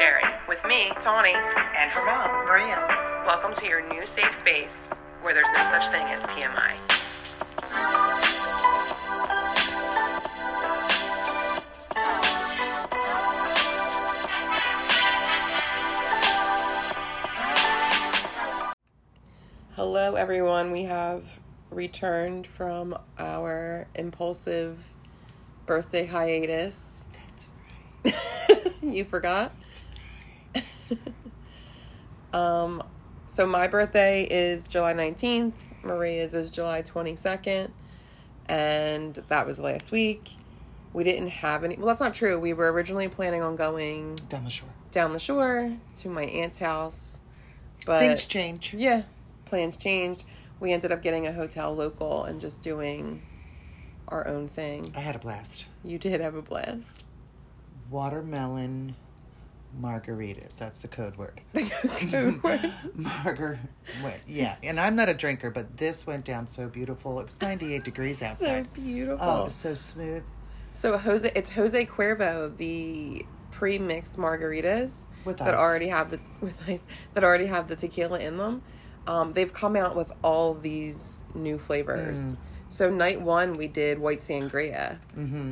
are listening to Oversharing with me, Tawny. And her mom, Maria. Welcome to your new safe space where there's no such thing as TMI. Hello, everyone. We have returned from our impulsive birthday hiatus. you forgot? um, so my birthday is July 19th, Maria's is July 22nd, and that was last week. We didn't have any, well, that's not true. We were originally planning on going Down the shore. down the shore to my aunt's house, but Things change. yeah, plans changed. We ended up getting a hotel local and just doing our own thing. I had a blast. You did have a blast. Watermelon margaritas. That's the code word. Good word. Margar. Wait, yeah. And I'm not a drinker, but this went down so beautiful. It was 98 degrees outside. so beautiful. Oh, it was so smooth. So Jose, it's Jose Cuervo, the pre-mixed margaritas With that ice. already have the with ice that already have the tequila in them. Um, they've come out with all these new flavors. So night one we did white sangria,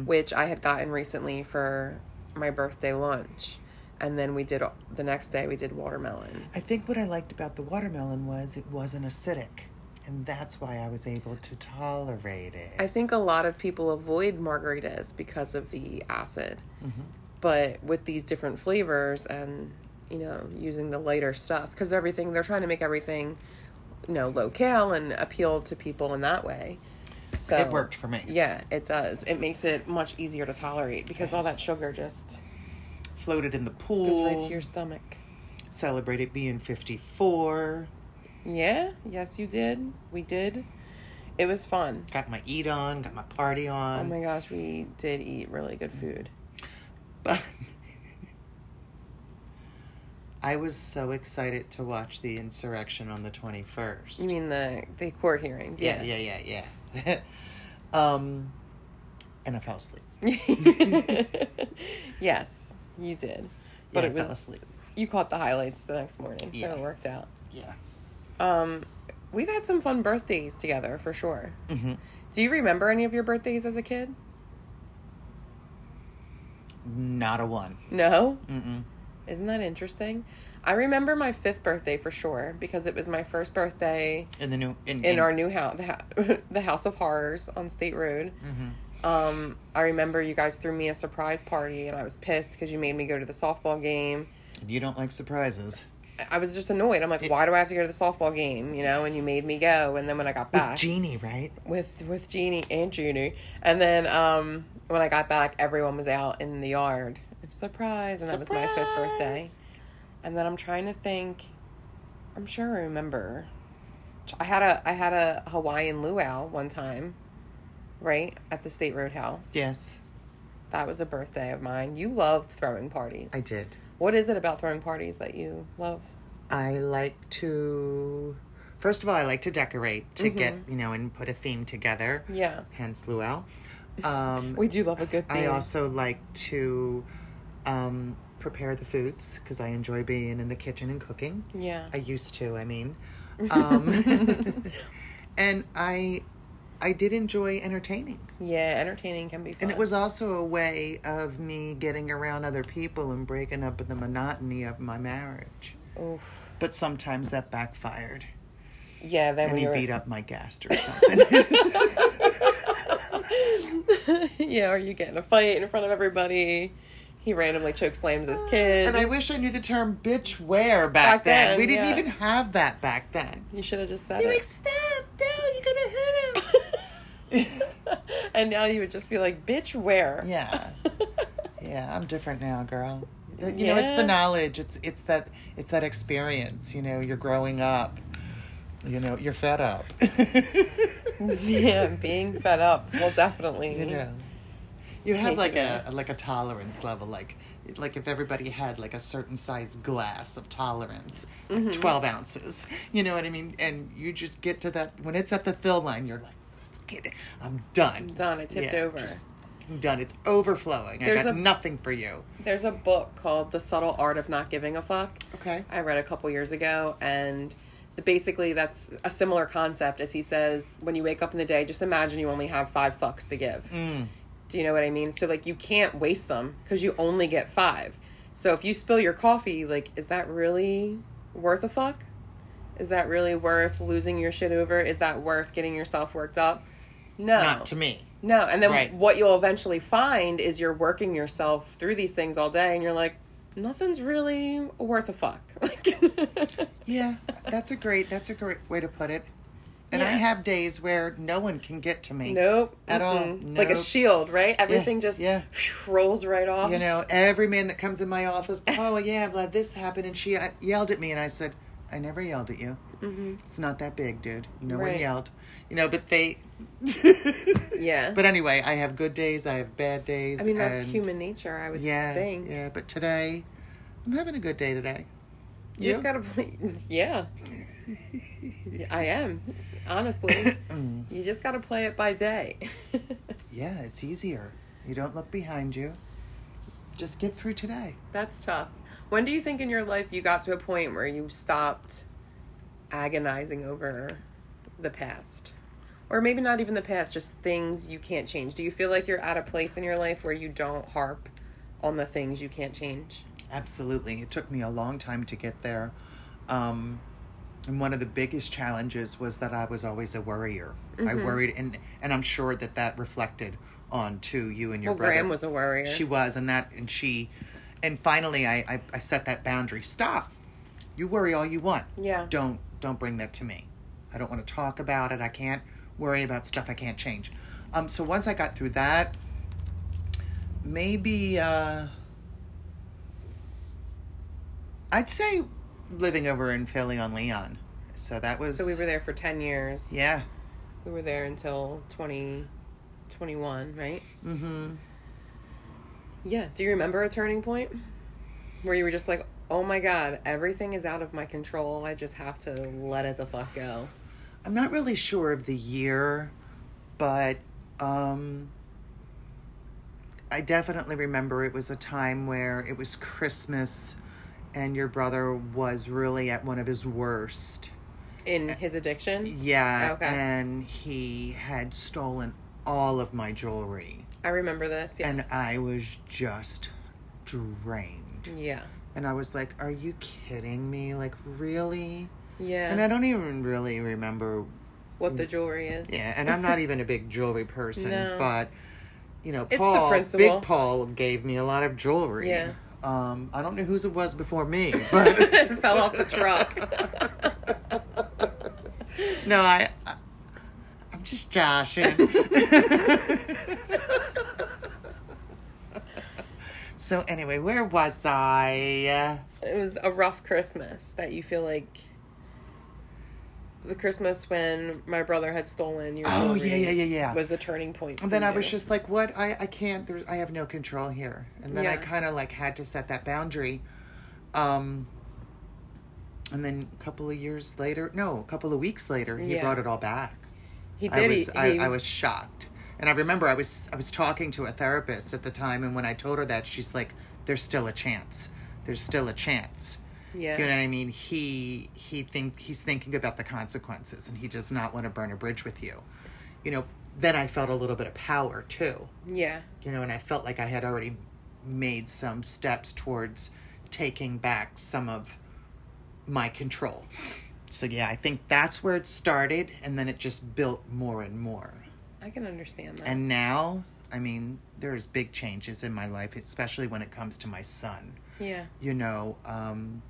which I had gotten recently for my birthday lunch, and then we did the next day we did watermelon. I think what I liked about the watermelon was it wasn't acidic. And that's why I was able to tolerate it. I think a lot of people avoid margaritas because of the acid. Mm-hmm. But with these different flavors and, you know, using the lighter stuff, because everything, they're trying to make everything, you know, low cal and appeal to people in that way. So it worked for me. Yeah, it does. It makes it much easier to tolerate because all that sugar just Floated in the goes pool. right to your stomach. Celebrated being 54. Yeah, yes, you did. We did. It was fun. Got my eat on, got my party on. Oh my gosh, we did eat really good food. But I was so excited to watch the insurrection on the 21st. You mean the the court hearings? yeah, yeah, yeah, yeah. um, and I fell asleep. yes, you did. But Yeah, it was you caught the highlights the next morning, so Yeah. it worked out. Yeah. Um, we've had some fun birthdays together for sure. hmm Do you remember any of your birthdays as a kid? Not a one. No. Mm-mm. Isn't that interesting? I remember my fifth birthday for sure because it was my first birthday In the new in, in our new house, the, ha- the House of Horrors on State Road. Mhm. Um, I remember you guys threw me a surprise party, and I was pissed because you made me go to the softball game. You don't like surprises. I was just annoyed. I'm like, why do I have to go to the softball game? You know, and you made me go. And then when I got With back Jeannie, right? with with Jeannie and Junie, and then um, when I got back, everyone was out in the yard. Surprise! And that was my fifth birthday. And then I'm trying to think. I'm sure I remember. I had a I had a Hawaiian luau one time, right at the State Roadhouse. Yes, that was a birthday of mine. You loved throwing parties. I did. What is it about throwing parties that you love? I like to. First of all, I like to decorate to get Mm-hmm. you know and put a theme together. Yeah, Hence luau. Um, we do love a good thing. I also like to um, prepare the foods because I enjoy being in the kitchen and cooking. yeah. I used to, I mean. Um, and I I did enjoy entertaining. Yeah, entertaining can be fun. And it was also a way of me getting around other people and breaking up the monotony of my marriage. Oof. But sometimes that backfired. Yeah, then And we he were. beat up my guest or something. yeah, or you get in a fight in front of everybody. He randomly choke slams his kid. and I wish I knew the term bitch wear back, Back then. then, We didn't yeah. even have that back then. you should have just said You're it. like, stop, no, you're gonna hit him. and now you would just be like, "Bitch, where?" Yeah. Yeah, I'm different now, girl. You know, it's the knowledge. It's it's that it's that experience. You know, you're growing up. You know, you're fed up. yeah, being fed up. Well, definitely. you know, you have like it a like a tolerance level. Like like if everybody had like a certain size glass of tolerance, Mm-hmm. twelve ounces. You know what I mean? And you just get to that when it's at the fill line. You're like, "Get it. I'm done. Done. I tipped Yeah, over. done. It's overflowing. There's I got a- nothing for you. There's a book called The Subtle Art of Not Giving a Fuck. Okay. I read a couple years ago, and the, basically that's a similar concept. As he says, when you wake up in the day, just imagine you only have five fucks to give. Mm. Do you know what I mean? So like you can't waste them because you only get five. So if you spill your coffee, like is that really worth a fuck? Is that really worth losing your shit over? Is that worth getting yourself worked up? No. Not to me. No, and then Right. what you'll eventually find is you're working yourself through these things all day, and you're like, nothing's really worth a fuck. Yeah, that's a great that's a great way to put it. And I have days where no one can get to me. nope, At all. Mm-mm. Like a shield, right? Everything just yeah. rolls right off. You know, every man that comes in my office, oh yeah, blah, this happened, and she uh, yelled at me, and I said, I never yelled at you. Mm-hmm. It's not that big, dude. No one yelled. You know, but they. Yeah. But anyway, I have good days. I have bad days. I mean, that's and- human nature, I would Yeah, think. yeah. But today, I'm having a good day today. You just gotta play. Yeah. I am. Honestly. Mm. you just gotta play it by day. Yeah, it's easier. You don't look behind you. Just get through today. That's tough. When do you think in your life you got to a point where you stopped agonizing over the past? Or maybe not even the past, just things you can't change. Do you feel like you're at a place in your life where you don't harp on the things you can't change? Absolutely. It took me a long time to get there. Um, and one of the biggest challenges was that I was always a worrier. I Mm-hmm. worried, and and I'm sure that that reflected on to you and your Well, brother. Gram was a worrier. She was, and that, and she, and finally, I, I I set that boundary. Stop. You worry all you want. Yeah. Don't don't bring that to me. I don't want to talk about it. I can't worry about stuff I can't change. Um. So once I got through that, maybe. uh I'd say living over in Philly on Leon. So that was. So we were there for 10 years. Yeah. We were there until 2021, right? Mm-hmm. Yeah. Do you remember a turning point where you were just like, oh my God, everything is out of my control. I just have to let it the fuck go? I'm not really sure of the year, but um, I definitely remember it was a time where it was Christmas and your brother was really at one of his worst. In his addiction? Yeah, Okay. and he had stolen all of my jewelry. I remember this, yes. And I was just drained. Yeah. And I was like, Are you kidding me? Like, really? Yeah. And I don't even really remember what the jewelry is. Yeah, and I'm not even a big jewelry person, No. but you know, Paul. Big Paul gave me a lot of jewelry. Yeah. Um, I don't know whose it was before me, but Fell off the truck. no, I, I I'm just joshing. so anyway, where was I? it was a rough Christmas that you feel like the Christmas when my brother had stolen your Oh, yeah, yeah, yeah, yeah. was a turning point. And then I you. was just like, "What? I I can't. There, I have no control here." And then I kind of like had to set that boundary. Um. And then a couple of years later, no, a couple of weeks later, he Yeah. brought it all back. he I did. was he, I, he- I was shocked, and I remember I was I was talking to a therapist at the time, and when I told her that, she's like, "There's still a chance. There's still a chance." Yeah. You know what I mean? He he think he's thinking about the consequences, and he does not want to burn a bridge with you. You know. Then I felt a little bit of power too yeah. you know, and I felt like I had already made some steps towards taking back some of my control. So yeah, I think that's where it started, and then it just built more and more. I can understand that. And now, I mean, there's big changes in my life, especially when it comes to my son. yeah. You know, um,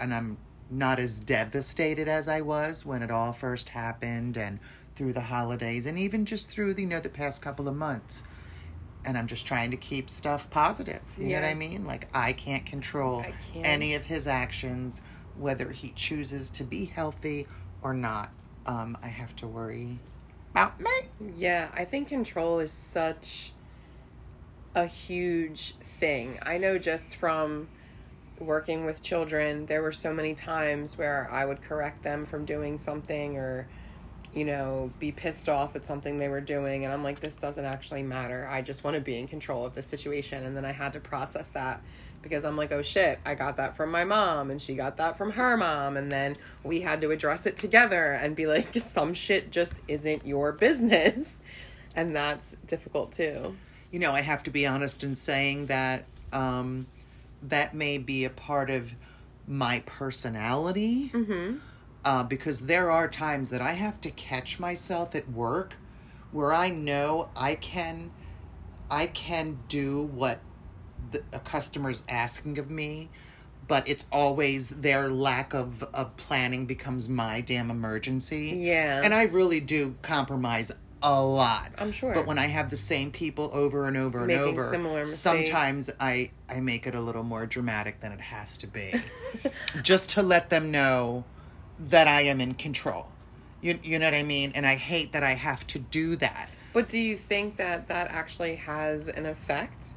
and I'm not as devastated as I was when it all first happened and through the holidays and even just through the, you know the past couple of months and I'm just trying to keep stuff positive. You know what I mean? Like I can't control I can't. any of his actions, whether he chooses to be healthy or not. Um, I have to worry about me. Yeah, I think control is such a huge thing. I know just from working with children, there were so many times where I would correct them from doing something or you know, be pissed off at something they were doing. And I'm like, this doesn't actually matter. I just want to be in control of the situation. And then I had to process that because I'm like, oh shit, I got that from my mom and she got that from her mom. And then we had to address it together and be like, some shit just isn't your business. And that's difficult too. You know, I have to be honest in saying that um, that may be a part of my personality. Mm-hmm. Uh, because there are times that I have to catch myself at work where I know I can I can do what the, a customer's asking of me, but it's always their lack of, of planning becomes my damn emergency. Yeah. And I really do compromise a lot. I'm sure. But when I have the same people over and over and over, similar mistakes. sometimes I I make it a little more dramatic than it has to be. Just to let them know that I am in control. You you know what I mean? And I hate that I have to do that. But do you think that that actually has an effect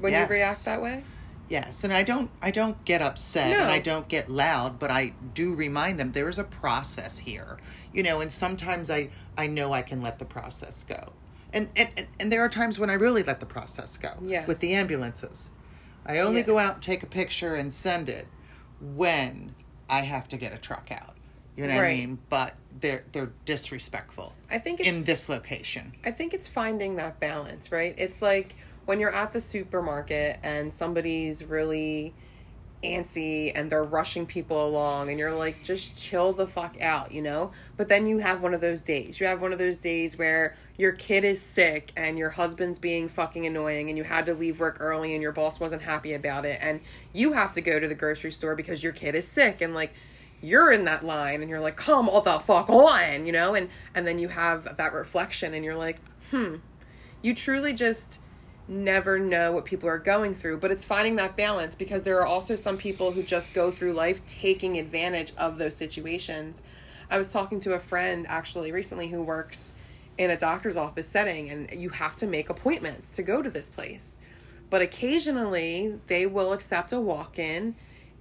when Yes. you react that way? Yes, and I don't I don't get upset No. and I don't get loud, but I do remind them there is a process here. You know, and sometimes I I know I can let the process go. And and and, there are times when I really let the process go. Yeah. With the ambulances. I only Yeah. go out and take a picture and send it when I have to get a truck out. You know what I mean? But they're they're disrespectful I think it's in this location. I think it's finding that balance, right? It's like when you're at the supermarket and somebody's really antsy and they're rushing people along and you're like just chill the fuck out, you know? But then you have one of those days. You have one of those days where your kid is sick and your husband's being fucking annoying and you had to leave work early and your boss wasn't happy about it and you have to go to the grocery store because your kid is sick and like you're in that line and you're like come all the fuck on, you know? And and then you have that reflection and you're like, "Hmm, you truly just never know what people are going through but it's finding that balance because there are also some people who just go through life taking advantage of those situations. I was talking to a friend actually recently who works in a doctor's office setting and you have to make appointments to go to this place. But occasionally they will accept a walk-in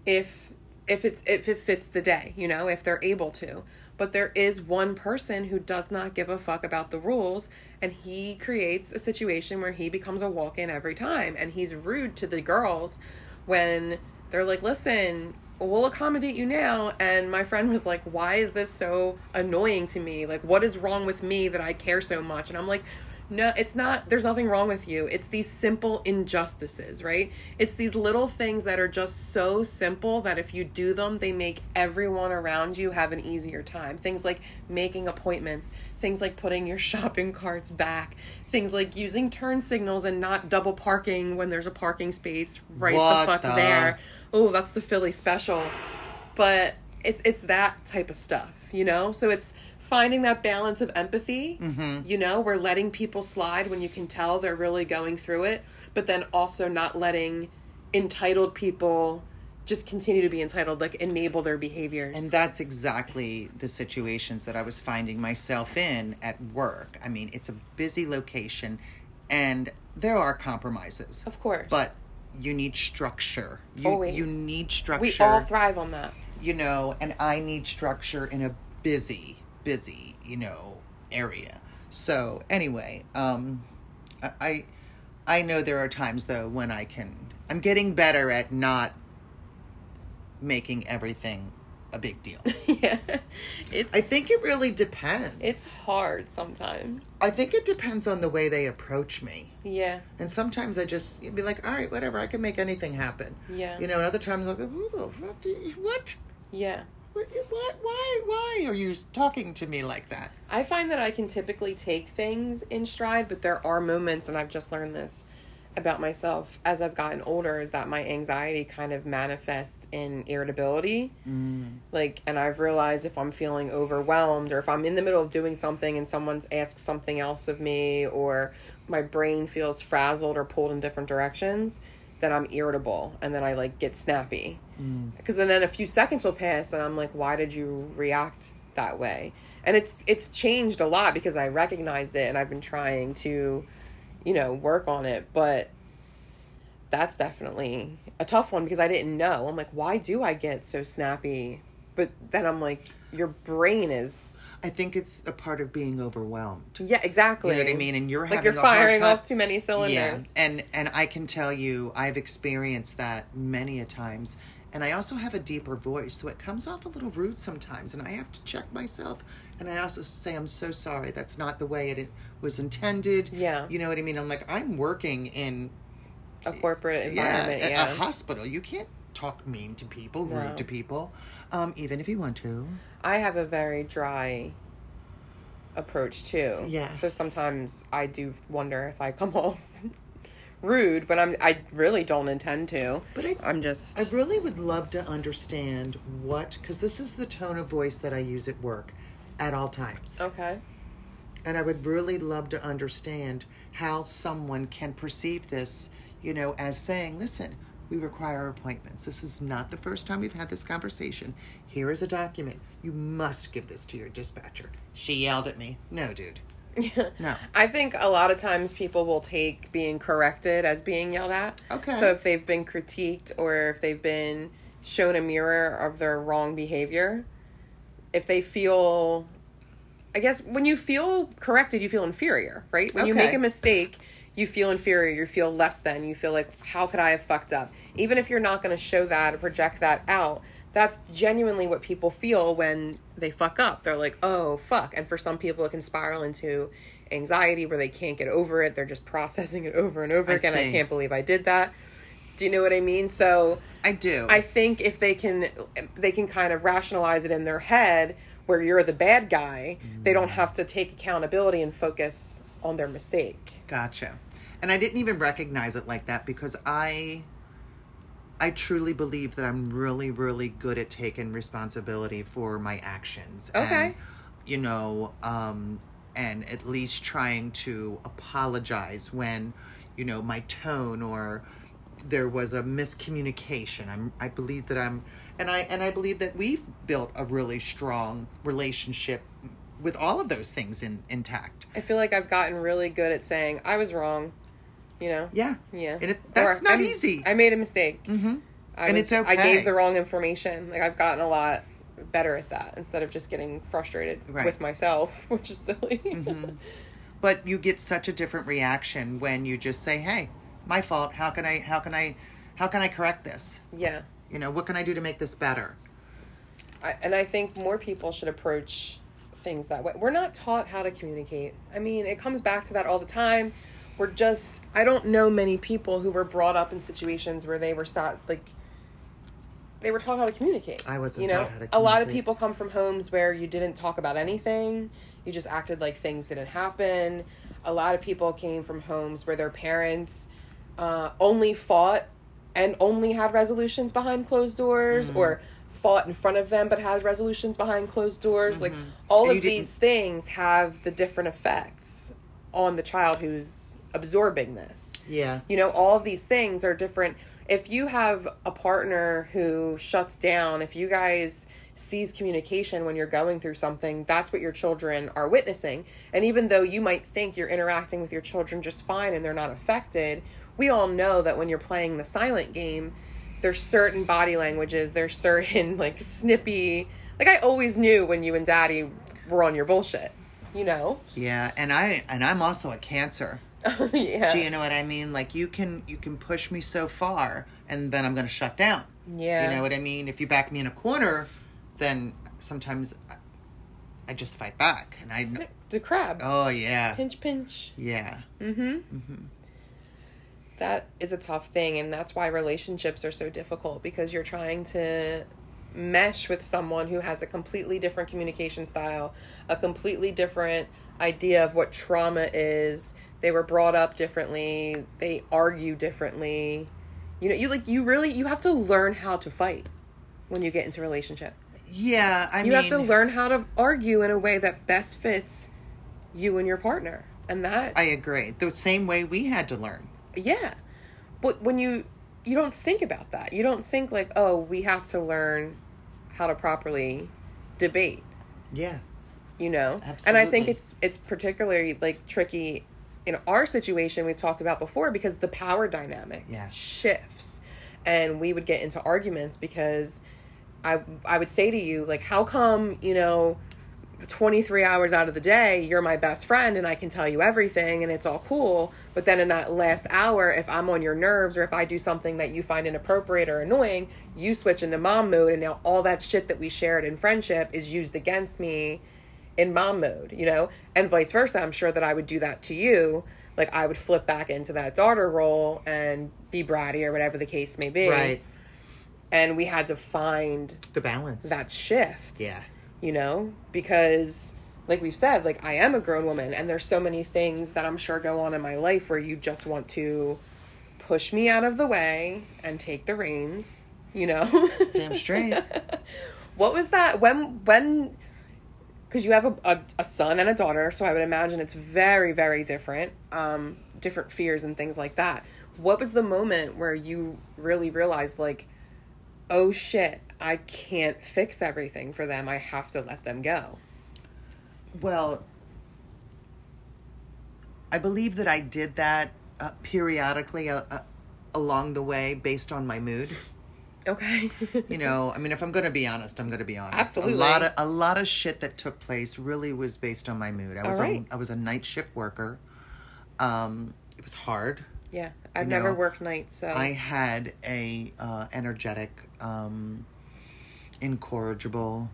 if if it's if it fits the day you know if they're able to but there is one person who does not give a fuck about the rules and he creates a situation where he becomes a walk-in every time and he's rude to the girls when they're like listen we'll accommodate you now and my friend was like why is this so annoying to me? Like what is wrong with me that i care so much? And i'm like no, it's not. There's nothing wrong with you. It's these simple injustices, right? It's these little things that are just so simple that if you do them, they make everyone around you have an easier time. Things like making appointments, things like putting your shopping carts back, things like using turn signals and not double parking when there's a parking space right What the fuck the- there. Oh, that's the Philly special. But it's it's that type of stuff, you know? So it's finding that balance of empathy. Mm-hmm. You know, we're letting people slide when you can tell they're really going through it, but then also not letting entitled people just continue to be entitled, like enable their behaviors. And that's exactly the situations that I was finding myself in at work. I mean, it's a busy location and there are compromises. of course. But you need structure. You, Always. You need structure. we all thrive on that. you know, and I need structure in a busy, busy, you know, area. So anyway, um, I, I, know there are times though when I can. I'm getting better at not making everything a big deal. yeah. It's I think it really depends. it's hard sometimes. I think it depends on the way they approach me. Yeah. And sometimes I just be like, all right, whatever, I can make anything happen. Yeah. You know, and other times I'm like, who the fuck you, what? Yeah. What, what? Why? Why are you talking to me like that? I find that I can typically take things in stride, but there are moments, and I've just learned this about myself as I've gotten older, is that my anxiety kind of manifests in irritability. Mm. Like, and I've realized if I'm feeling overwhelmed or if I'm in the middle of doing something and someone asks something else of me or my brain feels frazzled or pulled in different directions, then I'm irritable and then I like get snappy. Mm. Because then, then a few seconds will pass and I'm like, why did you react that way? And it's it's changed a lot because I recognized it and I've been trying to, you know, work on it. But that's definitely a tough one because I didn't know. I'm like, why do I get so snappy? But then I'm like, your brain is I think it's a part of being overwhelmed. Yeah, exactly. You know what I mean? And you're like having you're firing off too many cylinders. Yeah, and and I can tell you, I've experienced that many a times. And I also have a deeper voice, so it comes off a little rude sometimes, and I have to check myself. And I also say, I'm so sorry. That's not the way it was intended. Yeah. You know what I mean? I'm like, I'm working in A corporate yeah, environment. a, Yeah. a hospital. You can't talk mean to people, No. rude to people, um, even if you want to. I have a very dry approach too. Yeah. So sometimes I do wonder if I come off rude, but I'm I really don't intend to. But I- I'm just I really would love to understand what, because this is the tone of voice that I use at work at all times. okay. And I would really love to understand how someone can perceive this, you know, as saying, listen, we require appointments. This is not the first time we've had this conversation. Here is a document. You must give this to your dispatcher. She yelled at me. No, dude. No. I think a lot of times people will take being corrected as being yelled at. Okay. So if they've been critiqued or if they've been shown a mirror of their wrong behavior, if they feel I guess when you feel corrected, you feel inferior, right? When you make a mistake, you feel inferior, you feel less than, you feel like, how could I have fucked up? Even if you're not going to show that or project that out, that's genuinely what people feel when they fuck up. They're like, oh, fuck. And for some people, it can spiral into anxiety where they can't get over it. They're just processing it over and over I again. I can't believe I did that. Do you know what I mean? So I do. I think if they can they can kind of rationalize it in their head where you're the bad guy, they don't mm. have to take accountability and focus on their mistake. Gotcha. And I didn't even recognize it like that because I I truly believe that I'm really, really good at taking responsibility for my actions. Okay. And, you know, um, and at least trying to apologize when, you know, my tone or there was a miscommunication. I'm I believe that I'm and I and I believe that we've built a really strong relationship with all of those things in intact. I feel like I've gotten really good at saying I was wrong. You know? Yeah. Yeah. And it, that's Or, not I'm- easy. I made a mistake. mm-hmm. I And was, it's I gave the wrong information. Like I've gotten a lot better at that instead of just getting frustrated Right. with myself, which is silly. But you get such a different reaction when you just say, "Hey, my fault. How can I? How can I? How can I correct this? yeah. You know, what can I do to make this better?" I, and I think more people should approach things that way. We're not taught how to communicate. I mean, it comes back to that all the time. We're just, I don't know many people who were brought up in situations where they were sat, like, they were taught how to communicate. I wasn't you know? taught how to communicate. A lot of people come from homes where you didn't talk about anything, you just acted like things didn't happen. A lot of people came from homes where their parents uh, only fought and only had resolutions behind closed doors Mm-hmm. or fought in front of them but had resolutions behind closed doors like all Mm-hmm. And of these things have the different effects on the child who's absorbing this Yeah. you know all of these things are different if you have a partner who shuts down if you guys sees communication when you're going through something that's what your children are witnessing and even though you might think you're interacting with your children just fine and they're not affected we all know that when you're playing the silent game there's certain body languages there's certain like snippy like i always knew when you and daddy were on your bullshit you know Yeah, and I and I'm also a cancer. yeah Do you know what I mean? Like you can you can push me so far, and then I'm going to shut down. yeah You know what I mean? If you back me in a corner, then sometimes I, just fight back, and I. kn- the crab Oh yeah, pinch pinch yeah. Mm-hmm. Mm-hmm. That is a tough thing and that's why relationships are so difficult because you're trying to mesh with someone who has a completely different communication style a completely different idea of what trauma is they were brought up differently they argue differently you know you like you really you have to learn how to fight when you get into a relationship Yeah, I you mean, have to learn how to argue in a way that best fits you and your partner and that I agree. The same way we had to learn. Yeah. But when you you don't think about that. You don't think like oh we have to learn how to properly debate. Yeah, you know? And i think it's it's particularly like tricky in our situation we've talked about before because the power dynamic Yeah. shifts. And we would get into arguments because i i would say to you like how come you know 23 hours out of the day, you're my best friend and I can tell you everything and it's all cool. But then in that last hour, if I'm on your nerves or if I do something that you find inappropriate or annoying, you switch into mom mode. And now all that shit that we shared in friendship is used against me in mom mode, you know? And vice versa. I'm sure that I would do that to you. Like I would flip back into that daughter role and be bratty or whatever the case may be. Right. And we had to find The balance. that shift Yeah. You know? Because like we've said like i am a grown woman and there's so many things that i'm sure go on in my life where you just want to push me out of the way and take the reins you know? Damn straight. what was that? When when because you have a, a, a son and a daughter so i would imagine it's very very different um different fears and things like that. What was the moment where you really realized like oh shit i can't fix everything for them i have to let them go Well, I believe that I did that uh, periodically uh, uh, along the way based on my mood. okay You know, I mean, if I'm going to be honest, I'm going to be honest. Absolutely. A lot of a lot of shit that took place really was based on my mood. I was right. a, I was a night shift worker. Um, it was hard. yeah i've You never know, worked nights so I had a uh, energetic, um, incorrigible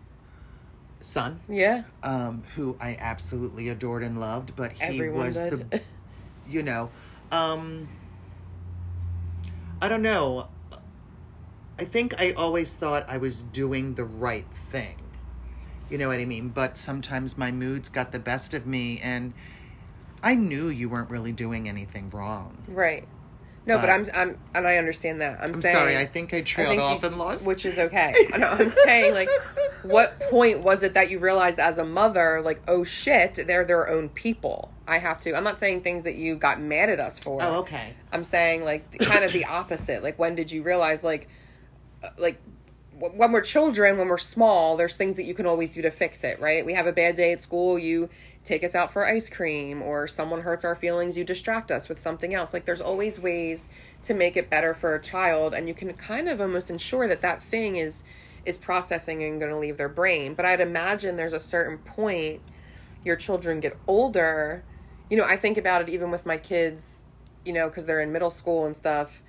son yeah um, who I absolutely adored and loved, but he everyone was did the, you know, um, I don't know. I think I always thought I was doing the right thing. You know what I mean? But sometimes my moods got the best of me, and I knew you weren't really doing anything wrong. right no but, But- i'm i'm and i understand that i'm, I'm saying sorry, I think I trailed think off you- and lost. which is okay I know, i'm saying like what point was it that you realized as a mother like oh shit they're their own people i have to i'm not saying things that you got mad at us for oh, okay. I'm saying like kind of the opposite. Like when did you realize like uh, like when we're children, when we're small, there's things that you can always do to fix it, right? We have a bad day at school, you take us out for ice cream or someone hurts our feelings, you distract us with something else. Like there's always ways to make it better for a child and you can kind of almost ensure that that thing is is processing and going to leave their brain. But I'd imagine there's a certain point your children get older. You know, I think about it even with my kids you know, because they're in middle school and stuff,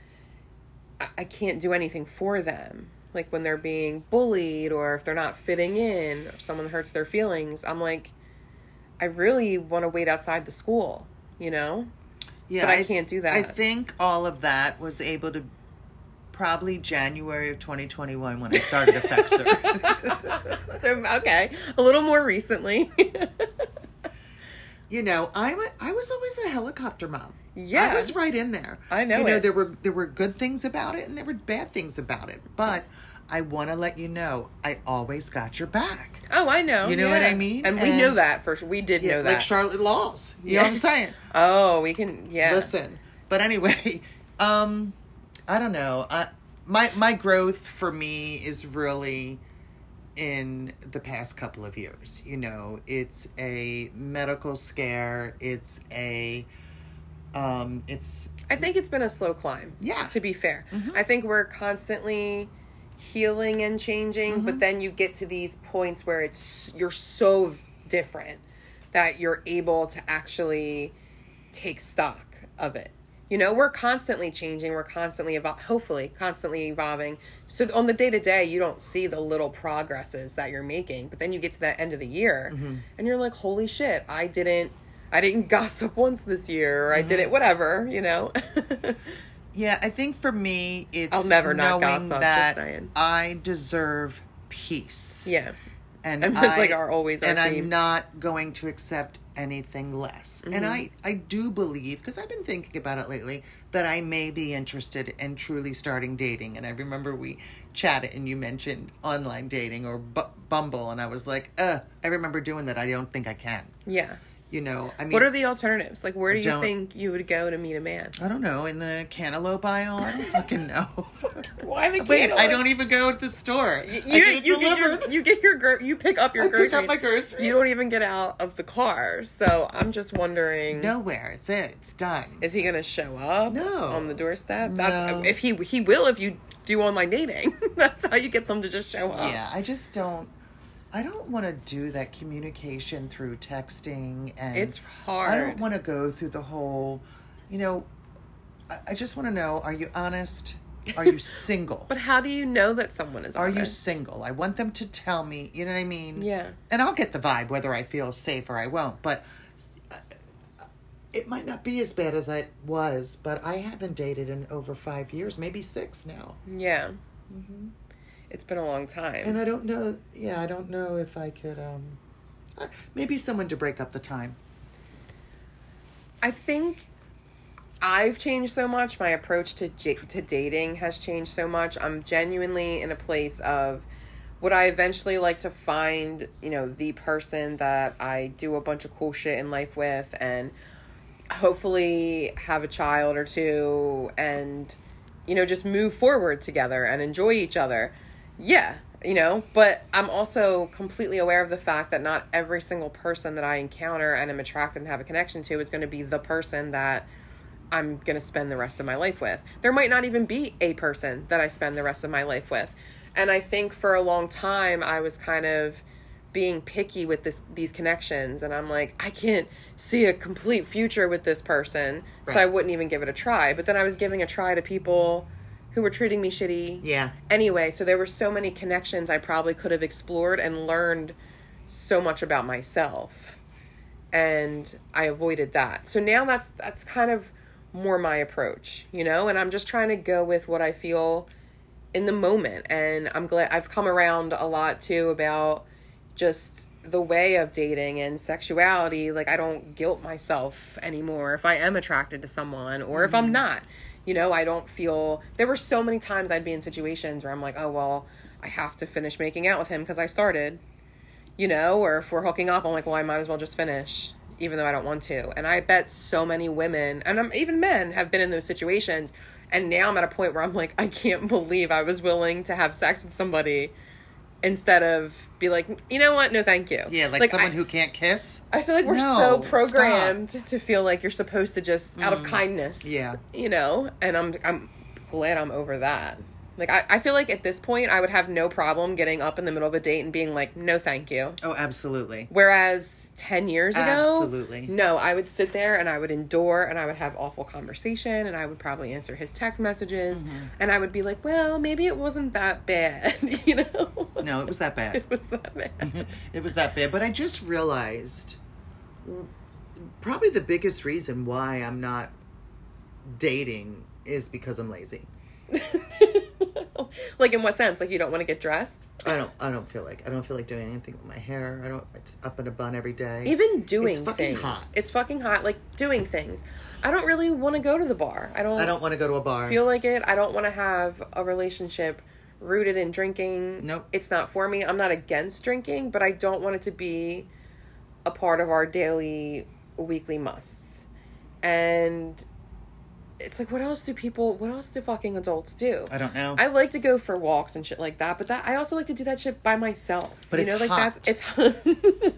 I, I can't do anything for them. Like when they're being bullied or if they're not fitting in or someone hurts their feelings, I'm like, I really want to wait outside the school, you know? Yeah, But I can't do that. I think all of that was able to probably January of 2021 when I started Effexor. So, okay, a little more recently. you know, I I was always a helicopter mom. Yeah. I was right in there. I know You know, it. there were there were good things about it and there were bad things about it, but I want to let you know I always got your back. oh, I know. You know what I mean? And, we And- know that for sure. We did know that. like Charlotte Laws. You know what I'm saying? oh, we can, yeah. Listen, but anyway, um, I don't know. I, my my growth for me is really in the past couple of years. You know, it's a medical scare. It's a, um, it's I think it's been a slow climb. Yeah. Mm-hmm. To be fair, I think we're constantly healing and changing, Mm-hmm. but then you get to these points where it's you're so different that you're able to actually take stock of it. You know, we're constantly changing, we're constantly evol- hopefully constantly evolving. So on the day to day, you don't see the little progresses that you're making, but then you get to that end of the year Mm-hmm. and you're like, "Holy shit, I didn't I didn't gossip once this year, or I Mm-hmm. didn't whatever, you know." yeah. I think for me, it's I'll never not knowing gossip, just that saying. I deserve peace. yeah. and And I, like our- always our and theme. I'm not going to accept anything less. And Mm-hmm. I I do believe because I've been thinking about it lately that I may be interested in truly starting dating. And I remember we chatted and you mentioned online dating or bu- Bumble, and I was like, uh, I remember doing that. I don't think I can. Yeah. You know, I mean, What are the alternatives? Like, where do you think you would go to meet a man? I don't know in the cantaloupe aisle. I don't fucking know. Why the Wait, I don't even go to the store. You, get you, get your, you get your you pick up your I groceries. pick up my groceries. You don't even get out of the car. So I'm just wondering. nowhere. It's it. It's done. Is he gonna show up? No. On the doorstep? That's No. if he he will if you do online dating. That's how you get them to just show up. Yeah, I just don't. I don't want to do that communication through texting and It's hard. I don't want to go through the whole, you know, I, I just want to know are you honest? Are you single? But how do you know that someone is Are you single? I want them to tell me, you know what I mean? Yeah. And I'll get the vibe whether I feel safe or I won't. But uh, it might not be as bad as it was, but I haven't dated in over five years, maybe six now. Yeah. It's been a long time. And I don't know, yeah, I don't know if I could, um, maybe someone to break up the time. I think I've changed so much. My approach to j- to dating has changed so much. I'm genuinely in a place of would I eventually like to find, you know, the person that I do a bunch of cool shit in life with and hopefully have a child or two and you know just move forward together and enjoy each other. Yeah, you know, but I'm also completely aware of the fact that not every single person that I encounter and am attracted and have a connection to is going to be the person that I'm going to spend the rest of my life with. There might not even be a person that I spend the rest of my life with. And I think for a long time I was kind of being picky with this these connections and I'm like I can't see a complete future with this person, so I wouldn't even give it a try. But then I was giving a try to people who were treating me shitty. Yeah. anyway so there were so many connections i probably could have explored and learned so much about myself. And i avoided that. So now that's that's kind of more my approach you know? And i'm just trying to go with what i feel in the moment. And i'm glad i've come around a lot too about just the way of dating and sexuality. Like i don't guilt myself anymore if i am attracted to someone or if i'm mm-hmm. not you know i don't feel there were so many times i'd be in situations where i'm like oh well i have to finish making out with him because i started you know or if we're hooking up i'm like well i might as well just finish even though i don't want to. And i bet so many women and I'm, even men have been in those situations and now i'm at a point where i'm like i can't believe i was willing to have sex with somebody instead of be like you know what no thank you Yeah, like, someone I, who can't kiss. I feel like we're No, so stop. programmed to feel like you're supposed to just out of mm. kindness. Yeah. You know? And I'm I'm glad I'm over that. Like I, I feel like at this point I would have no problem getting up in the middle of a date and being like, No thank you. Oh, absolutely. Whereas ten years ago Absolutely. No, I would sit there and I would endure and I would have awful conversation and I would probably answer his text messages Mm-hmm. and I would be like, Well, maybe it wasn't that bad, you know? No, it was that bad. it was that bad. it was that bad. But I just realized probably the biggest reason why I'm not dating is because I'm lazy. like in what sense? Like you don't want to get dressed? I don't. I don't feel like. I don't feel like doing anything with my hair. I don't. It's up in a bun every day. Even doing It's fucking things. hot. It's fucking hot. Like doing things. I don't really want to go to the bar. I don't. I don't want to go to a bar. feel like it. I don't want to have a relationship rooted in drinking. Nope. It's not for me. I'm not against drinking, but I don't want it to be a part of our daily, weekly musts. And it's like, what else do people? What else do fucking adults do? I don't know. I like to go for walks and shit like that, but that I also like to do that shit by myself. But you it's know, like hot. that's it's. hot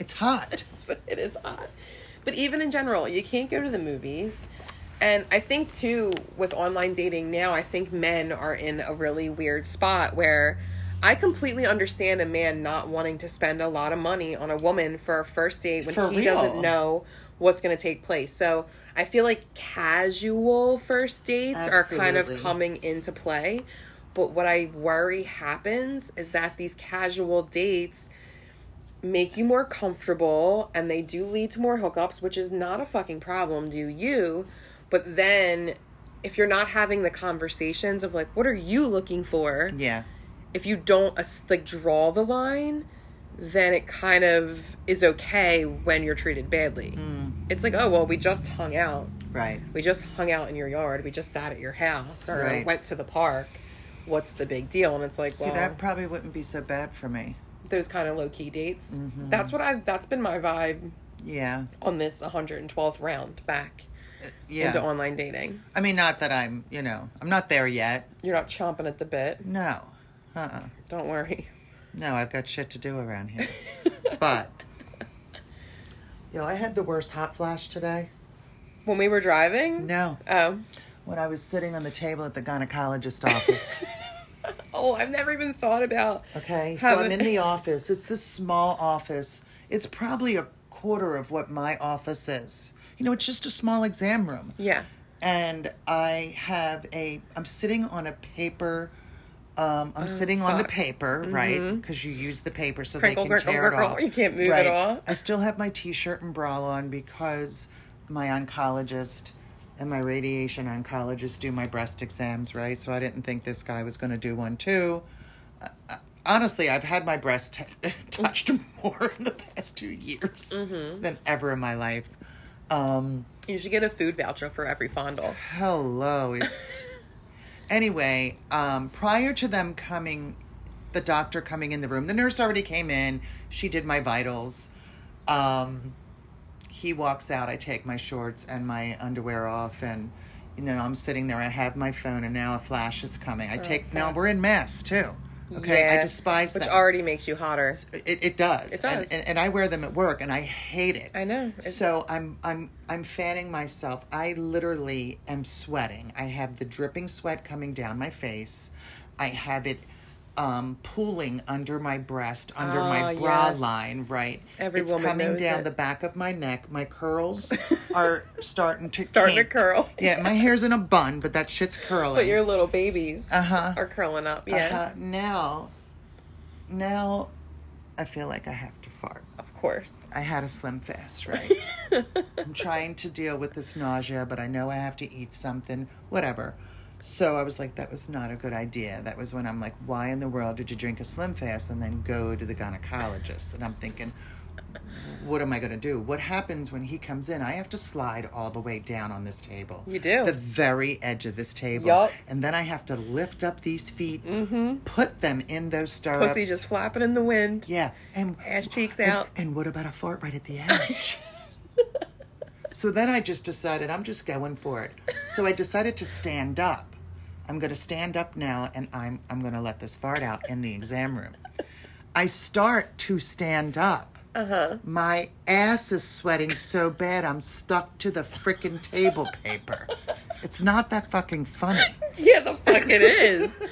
it's hot. but it is hot. But even in general, you can't go to the movies. And I think too with online dating now, I think men are in a really weird spot where I completely understand a man not wanting to spend a lot of money on a woman for a first date when For he real. doesn't know what's going to take place. So I feel like casual first dates are kind of coming into play. But what I worry happens is that these casual dates make you more comfortable and they do lead to more hookups, which is not a fucking problem, do you? But then if you're not having the conversations of like, what are you looking for? Yeah. If you don't like draw the line, then it kind of is okay when you're treated badly. It's like, oh, well, we just hung out. Right. We just hung out in your yard. We just sat at your house or Right. went to the park. What's the big deal? And it's like, See, well, that probably wouldn't be so bad for me. those kind of low key dates. Mm-hmm. That's what I've. That's been my vibe Yeah. on this 112th round back Yeah. into online dating. I mean, not that I'm, you know, I'm not there yet. You're not chomping at the bit. No. Uh uh Don't worry. No, I've got shit to do around here. but. Yo, I had the worst hot flash today. When we were driving. No. Oh. When I was sitting on the table at the gynecologist office. Oh. I've never even thought about. Okay, so I'm in the office. It's this small office. It's probably a quarter of what my office is. You know, it's just a small exam room. Yeah. And I have a. I'm sitting on a paper. Um, I'm sitting on the fuck. paper, right? Because you use the paper so Crinkle, they can crinkle, tear it off. You can't move right. off. I still have my t-shirt and bra on because my oncologist and my radiation oncologist do my breast exams, right? So I didn't think this guy was going to do one too. Uh, uh, honestly, I've had my breast t- touched more in the past two years Mm-hmm. than ever in my life. Um, You should get a food voucher for every fondle. hello, it's anyway. Um, prior to them coming, the doctor coming in the room, the nurse already came in. She did my vitals. Um, he walks out. I take my shorts and my underwear off, and you know I'm sitting there. I have my phone, and now a flash is coming. I take now. We're in masks too. Okay, I Yeah, despise Which them. already makes you hotter. It, it does. It does. And, and, and I wear them at work, and I hate it. I know. It's- So I'm I'm I'm fanning myself. I literally am sweating. I have the dripping sweat coming down my face. I have it um, pooling under my breast, under my Ah, bra yes. line. Right. Every it's woman coming down it. the back of my neck. My curls are starting to Starting to kink. curl. Yeah, my hair's in a bun, but that shit's curling. But your little babies Uh-huh. are curling up. Yeah. Uh-huh. Now, now, I feel like I have to fart. Of course. I had a slim fast, right? I'm trying to deal with this nausea, but I know I have to eat something, whatever. So I was like, that was not a good idea. That was when I'm like, why in the world did you drink a slim fast and then go to the gynecologist? And I'm thinking, what am I going to do? What happens when he comes in? I have to slide all the way down on this table. You do. The very edge of this table. Yup. And then I have to lift up these feet, mm-hmm. put them in those stirrups. Pussy just flapping in the wind. Yeah, and Ass cheeks and- out. And, what about a fart right at the edge? so then I just decided I'm just going for it. So I decided to stand up. I'm going to stand up now, and I'm I'm going to let this fart out in the exam room. I start to stand up. Uh huh. My ass is sweating so bad I'm stuck to the frickin' table paper. It's not that fucking funny. Yeah, the fuck it is.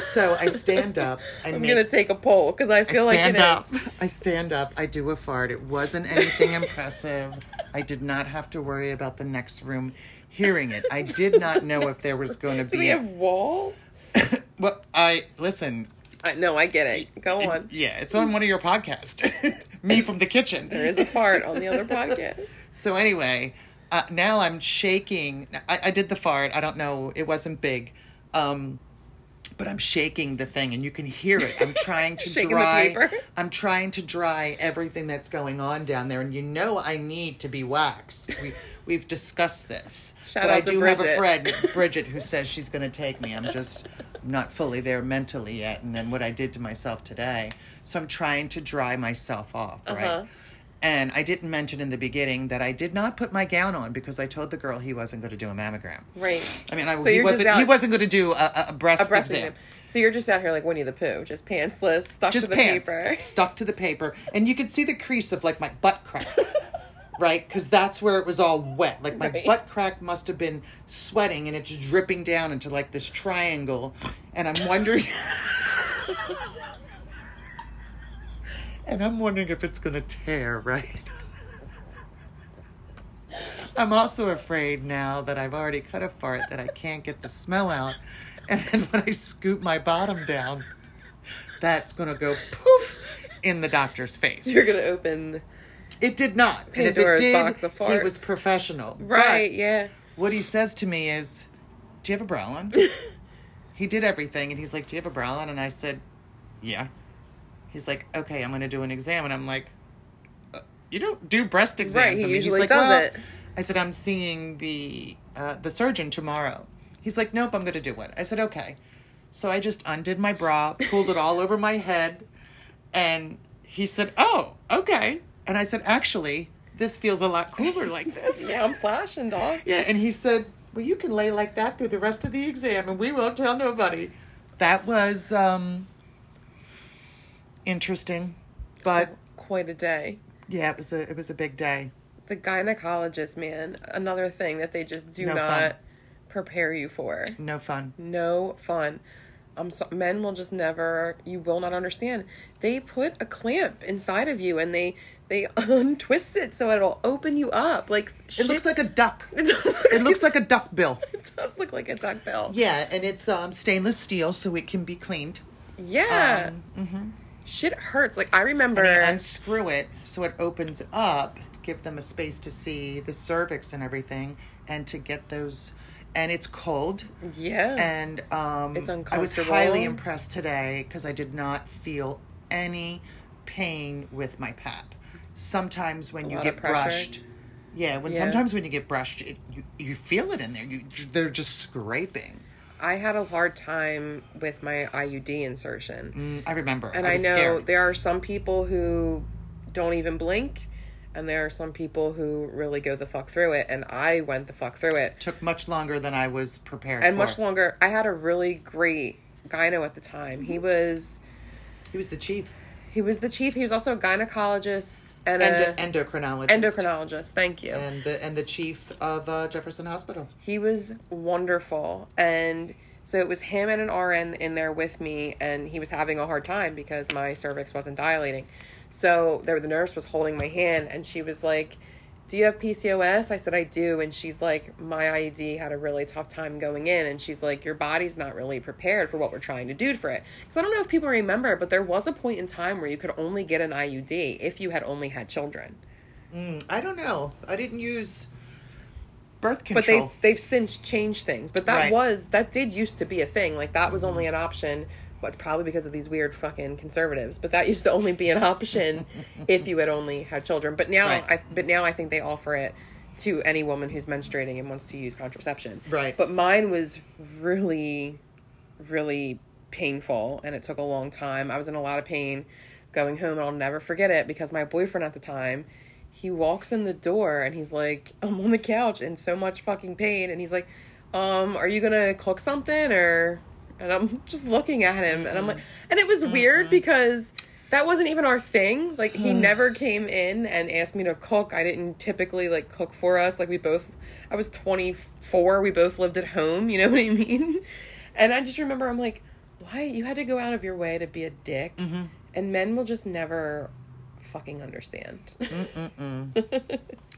So I stand up. I I'm make gonna take a poll because I I feel like it stand is. I stand up. I do a fart. It wasn't anything impressive. I did not have to worry about the next room hearing it. I did not know if there was going to Do be. we a- have walls? well, I listen. I, no, I get it. Go on. Yeah, it's on one of your podcasts. Me from the kitchen. There is a fart on the other podcast. So anyway, uh, now I'm shaking. I, I did the fart. I don't know. It wasn't big. Um, but I'm shaking the thing, and you can hear it. I'm trying to Shaking the dry. paper. I'm trying to dry everything that's going on down there, and you know I need to be waxed. We we've discussed this. Shout but I do have a friend, Bridget, who says she's going to take me. I'm just not fully there mentally yet, and then what I did to myself today. So I'm trying to dry myself off, right? Uh-huh. And I didn't mention in the beginning that I did not put my gown on because I told the girl he wasn't going to do a mammogram. Right. I mean, I, So he wasn't. out- He wasn't going to do a, a- a breast, A breast exam. exam. So you're just out here like Winnie the Pooh, just pantsless, stuck Just to the pants paper. stuck to the paper, and you could see the crease of like my butt crack, right? Because that's where it was all wet. Like my Right. butt crack must have been sweating, and it's dripping down into like this triangle, and I'm wondering. and I'm wondering if it's gonna tear, right? I'm also afraid now that I've already cut a fart that I can't get the smell out. And then when I scoop my bottom down, that's going to go poof in the doctor's face. You're gonna open. It did not. and if it did, box of he was professional. Right, But yeah. what he says to me is, Do you have a bra on? he did everything. And he's like, Do you have a bra on? And I said, Yeah. He's like, Okay, I'm going to do an exam. And I'm like, "Uh, You don't do breast exams. Right, he mean, he's usually like, does "Well," it. I said, I'm seeing the uh, the surgeon tomorrow. He's like, Nope, I'm going to do it. I said, Okay. So I just undid my bra, pulled it all over my head, and he said, Oh, okay. And I said, Actually, this feels a lot cooler like this. Yeah, I'm flashing, dog. Yeah, and he said, Well, you can lay like that through the rest of the exam and we won't tell nobody. That was um interesting. But Quite a day. yeah, it was a it was a big day. The gynecologist, man, another thing that they just do No not fun. prepare you for. No fun. No fun. I'm so, men will just never. You will not understand. They put a clamp inside of you and they they untwist it so it'll open you up. Like It looks like a duck. It look It looks like a duck bill. It does look like a duck bill. Yeah, and it's um, stainless steel, so it can be cleaned. Yeah. Shit hurts. Like I remember. And unscrew it so it opens up, give them a space to see the cervix and everything, and to get those. And it's cold. yeah. And um, It's I was uncomfortable. highly impressed today because I did not feel any pain with my pap. Sometimes when you lot get brushed, yeah, when Yeah. sometimes when you get brushed, it, you you feel it in there. You they're just scraping. I had a hard time with my IUD insertion. Mm, I remember, And I, I, know scared. there are some people who don't even blink, and there are some people who really go the fuck through it. And I went the fuck through it. took much longer than I was prepared And for. much longer. I had a really great gyno at the time. He was He was the chief he was the chief. He was also a gynecologist and a Endo- endocrinologist, endocrinologist. Thank you. and the and the chief of uh, Jefferson Hospital. He was wonderful. And so it was him and an RN in there with me, and he was having a hard time because my cervix wasn't dilating. So there, the nurse was holding my hand, and she was like, Do you have PCOS? I said, I do. And she's like, My IUD had a really tough time going in. And she's like, Your body's not really prepared for what we're trying to do for it. Because I don't know if people remember, but there was a point in time where you could only get an IUD if you had only had children. Mm, I don't know. I didn't use birth but control. they've they've since changed things but that Right. was that did used to be a thing like that was only an option but probably because of these weird fucking conservatives but that used to only be an option if you had only had children but now Right. i but now i think they offer it to any woman who's menstruating and wants to use contraception Right. but mine was really really painful and it took a long time i was in a lot of pain going home and i'll never forget it because my boyfriend at the time he walks in the door and he's like, I'm on the couch in so much fucking pain. And he's like, um, are you gonna cook something or? And I'm just looking at him and I'm like, mm. and it was weird mm-hmm. because that wasn't even our thing. Like he mm. never came in and asked me to cook. I didn't typically like cook for us. Like we both, I was 24. We both lived at home. You know what I mean? And I just remember I'm like, why you had to go out of your way to be a dick, mm-hmm. and men will just never fucking understand.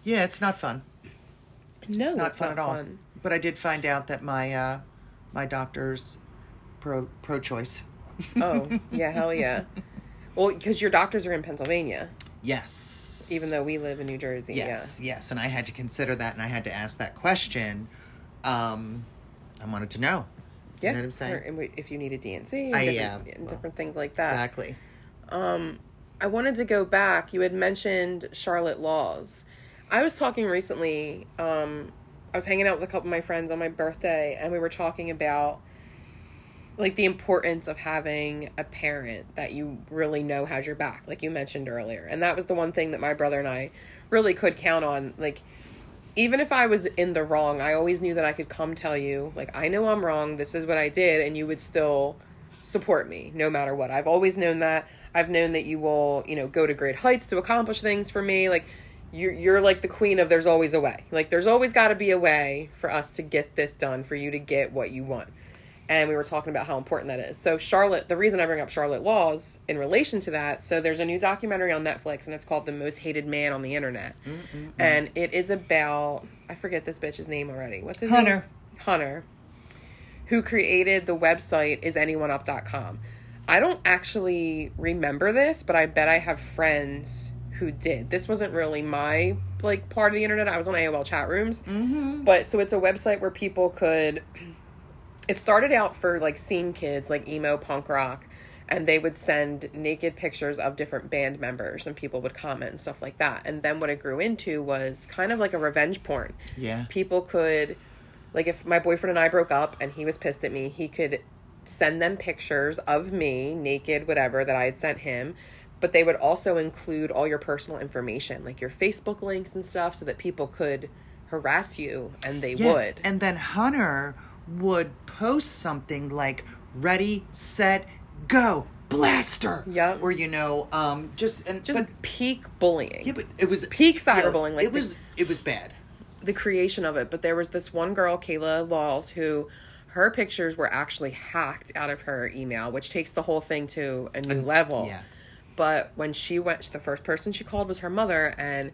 yeah, it's not fun. No, It's not fun at all. fun. But I did find out that my uh, my doctor's pro pro choice. Oh, yeah, hell yeah. Well, because your doctors are in Pennsylvania, Yes. even though we live in New Jersey. Yes, yes, and I had to consider that, and I had to ask that question. Um, I wanted to know. Yeah. You know what I'm saying? Or if you need a D&C, and I- different, yeah, and well, different things like that. Exactly. Um, I wanted to go back. You had mentioned Charlotte Laws. I was talking recently. Um, I was hanging out with a couple of my friends on my birthday, and we were talking about like the importance of having a parent that you really know has your back, like you mentioned earlier. And that was the one thing that my brother and I really could count on. Like, even if I was in the wrong, I always knew that I could come tell you, like, I know I'm wrong. This is what I did, and you would still support me no matter what. I've always known that. I've known that you will, you know, go to great heights to accomplish things for me. Like you're you're like the queen of there's always a way. Like there's always got to be a way for us to get this done for you to get what you want. And we were talking about how important that is. So Charlotte, the reason I bring up Charlotte Laws in relation to that, so there's a new documentary on Netflix and it's called The Most Hated Man on the Internet. Mm, mm, mm. And it is about I forget this bitch's name already. What's his Hunter. name? Hunter who created the website is isanyoneup.com. I don't actually remember this, but I bet I have friends who did. This wasn't really my like part of the internet. I was on AOL chat rooms. Mm-hmm. But so it's a website where people could it started out for like scene kids, like emo punk rock, and they would send naked pictures of different band members and people would comment and stuff like that. And then what it grew into was kind of like a revenge porn. Yeah. People could like if my boyfriend and I broke up and he was pissed at me, he could send them pictures of me naked whatever that I had sent him, but they would also include all your personal information, like your Facebook links and stuff so that people could harass you and they Yeah, would. And then Hunter would post something like "Ready, set, go, blaster." Yeah. Or you know, um, just and just but, peak bullying. yeah, but it was peak yeah, cyberbullying. Like it was, it was bad. the, the creation of it. But there was this one girl, Kayla Laws, who her pictures were actually hacked out of her email, which takes the whole thing to a new level. yeah. But when she went, the first person she called was her mother, and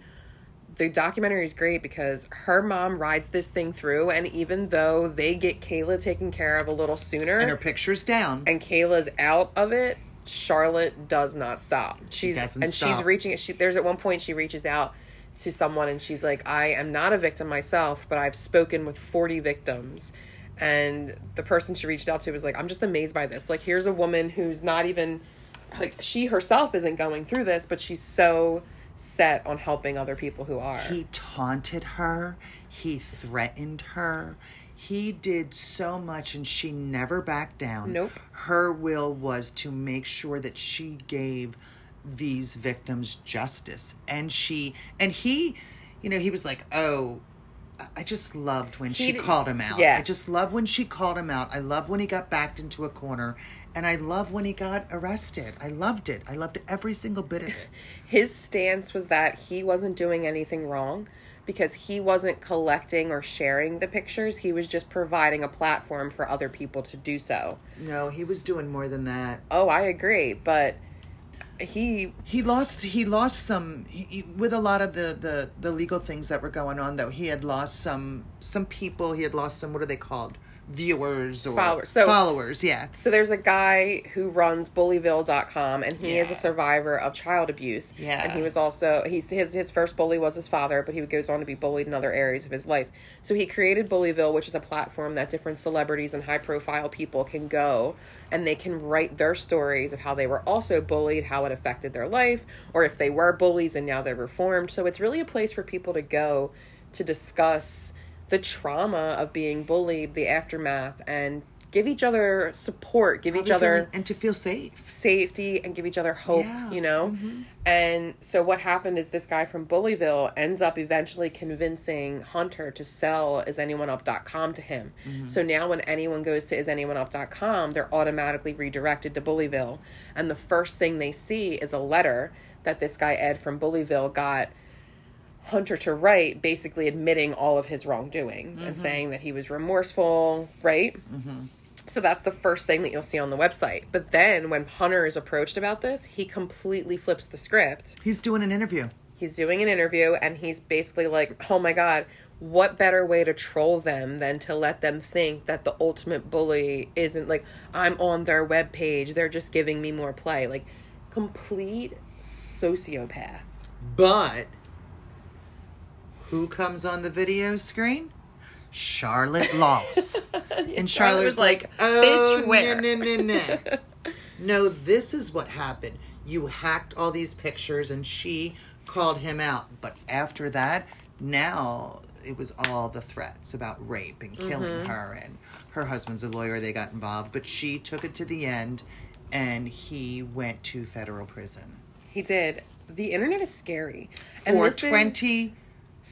the documentary is great because her mom rides this thing through, and even though they get Kayla taken care of a little sooner, And her picture's down. and Kayla's out of it, Charlotte does not stop. She's doesn't and she's reaching. She there's at one point she reaches out to someone and she's like, "I am not a victim myself, but I've spoken with 40 victims." And the person she reached out to was like, "I'm just amazed by this. Like, here's a woman who's not even like she herself isn't going through this, but she's so set on helping other people who are." He taunted her. He threatened her. He did so much and she never backed down. Nope. Her will was to make sure that she gave these victims justice. And she, and he, you know, he was like, oh, I- just loved when she d- called him out. yeah. I just love when she called him out. I love when he got backed into a corner. And I love when he got arrested. I loved it. I loved every single bit of it. his stance was that he wasn't doing anything wrong because he wasn't collecting or sharing the pictures. He was just providing a platform for other people to do so. No, he was doing more than that. Oh, I agree, but he he lost he lost some he, he- with a lot of the, the the legal things that were going on though he had lost some some people he had lost some what are they called viewers or Followers. So- followers yeah so there's a guy who runs bullyville.com and he is a survivor of child abuse. Yeah. And he was also he's his his first bully was his father, but he goes on to be bullied in other areas of his life. So he created Bullyville, which is a platform that different celebrities and high profile people can go and they can write their stories of how they were also bullied, how it affected their life, or if they were bullies and now they're reformed. So it's really a place for people to go to discuss the trauma of being bullied, the aftermath, and give each other support, give each other and to feel safe safety, and give each other hope, Yeah. you know? Mm-hmm. And so what happened is this guy from Bullyville ends up eventually convincing Hunter to sell isanyoneup.com to him. Mm-hmm. So now when anyone goes to isanyoneup.com, they're automatically redirected to Bullyville. And the first thing they see is a letter that this guy Ed from Bullyville got Hunter to write, basically admitting all of his wrongdoings and mm-hmm. saying that he was remorseful, right? Mm-hmm. So that's the first thing that you'll see on the website. But then when Hunter is approached about this, he completely flips the script. he's doing an interview He's doing an interview and he's basically like, oh my God, what better way to troll them than to let them think that the ultimate bully isn't like, I'm on their webpage, they're just giving me more play. Like, complete sociopath. but who comes on the video screen Charlotte Laws and charlotte was like, oh "Bitch, where?" no no no no no this is what happened you hacked all these pictures and she called him out but after that now it was all the threats about rape and killing Mm-hmm. her and her husband's a lawyer they got involved but she took it to the end and he went to federal prison He did. The internet is scary. for is 20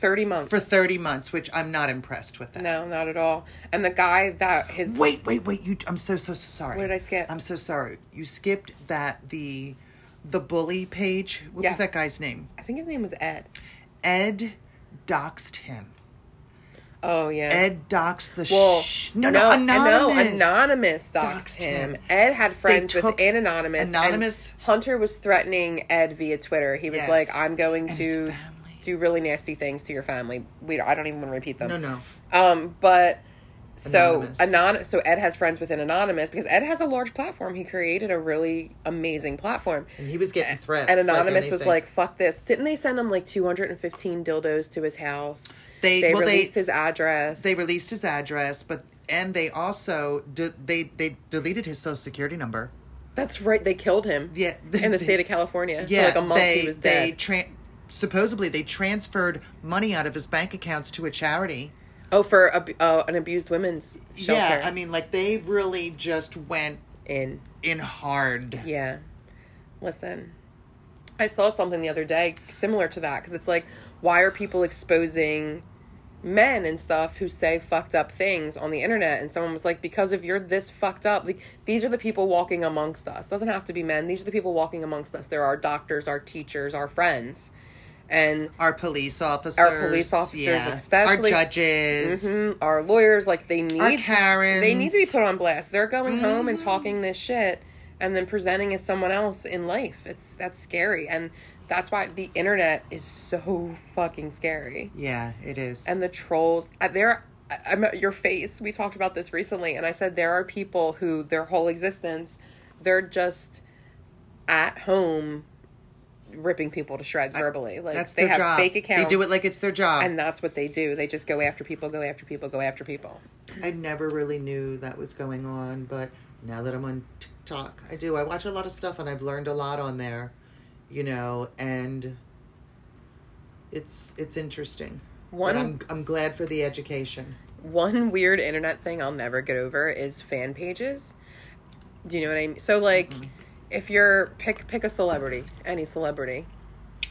30 months. for 30 months which i'm not impressed with that No, not at all. And the guy that his wait wait wait you i'm so so so sorry What did I skip? i'm so sorry you skipped that the the bully page what Yes. was that guy's name I think his name was Ed. ed doxed him Oh yeah. ed doxed the well, sh- no no anonymous no, anonymous doxed Doxed him. him. Ed had friends took within anonymous. and Anonymous- Hunter was threatening Ed via Twitter. He was Yes. like, "I'm going And his to family. Do really nasty things to your family." We I don't even want to repeat them. no no Um, but so Anonymous. anon so Ed has friends within anonymous because Ed has a large platform. He created a really amazing platform. and he was getting threats And like anonymous was like, "Fuck this!" Didn't they send him like 215 dildos to his house? They- they well, they- released his address. they released his address but and they also de- they they deleted his social security number That's right. They killed him. Yeah, in the state of California. yeah for like a month they he was they dead. tra- supposedly they transferred money out of his bank accounts to a charity oh, for ab- uh, an abused women's shelter. Yeah, I mean, like they really just went in in hard. yeah. Listen, I saw something the other day similar to that because it's like, why are people exposing men and stuff who say fucked up things on the internet? And someone was like, because if you're this fucked up, like these are the people walking amongst us. Doesn't have to be men. These are the people walking amongst us. There are doctors, our teachers, our friends. And Our police officers, our police officers, yeah. especially our judges. Mhm. our lawyers, like they need Karens. they need to be put on blast. They're going home Mm. and talking this shit and then presenting as someone else in life. It's that's scary, and that's why the internet is so fucking scary. Yeah, it is. And the trolls, uh, there. I- I'm at your face. We talked about this recently, and I said there are people who their whole existence, they're just at home ripping people to shreds verbally. Like that's they their have job. fake accounts. They do it like it's their job. and that's what they do. They just go after people, go after people, go after people. I never really knew that was going on, but now that I'm on TikTok, I do. I watch a lot of stuff and I've learned a lot on there, you know, and it's it's interesting. One- but I'm I'm glad for the education. One weird internet thing I'll never get over is fan pages. Do you know what I mean? So like, Mm-hmm. If you're pick pick a celebrity, any celebrity,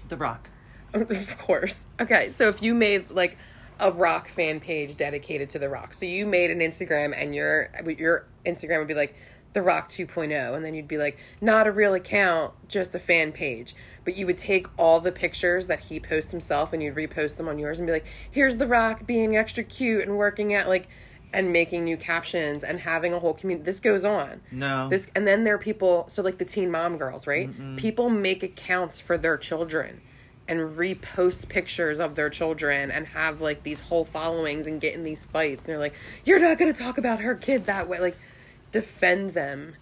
The Rock. of course. Okay, so if you made like a rock fan page dedicated to the rock, so you made an Instagram and your your Instagram would be like the rock 2.0 and then you'd be like not a real account, just a fan page. But you would take all the pictures that he posts himself and you'd repost them on yours and be like, "Here's the rock being extra cute and working out like and making new captions and having a whole community. This goes on. No. This and then there are people so like the teen mom girls, right? People make accounts for their children and repost pictures of their children and have like these whole followings and get in these fights and they're like, You're not gonna talk about her kid that way like defend them.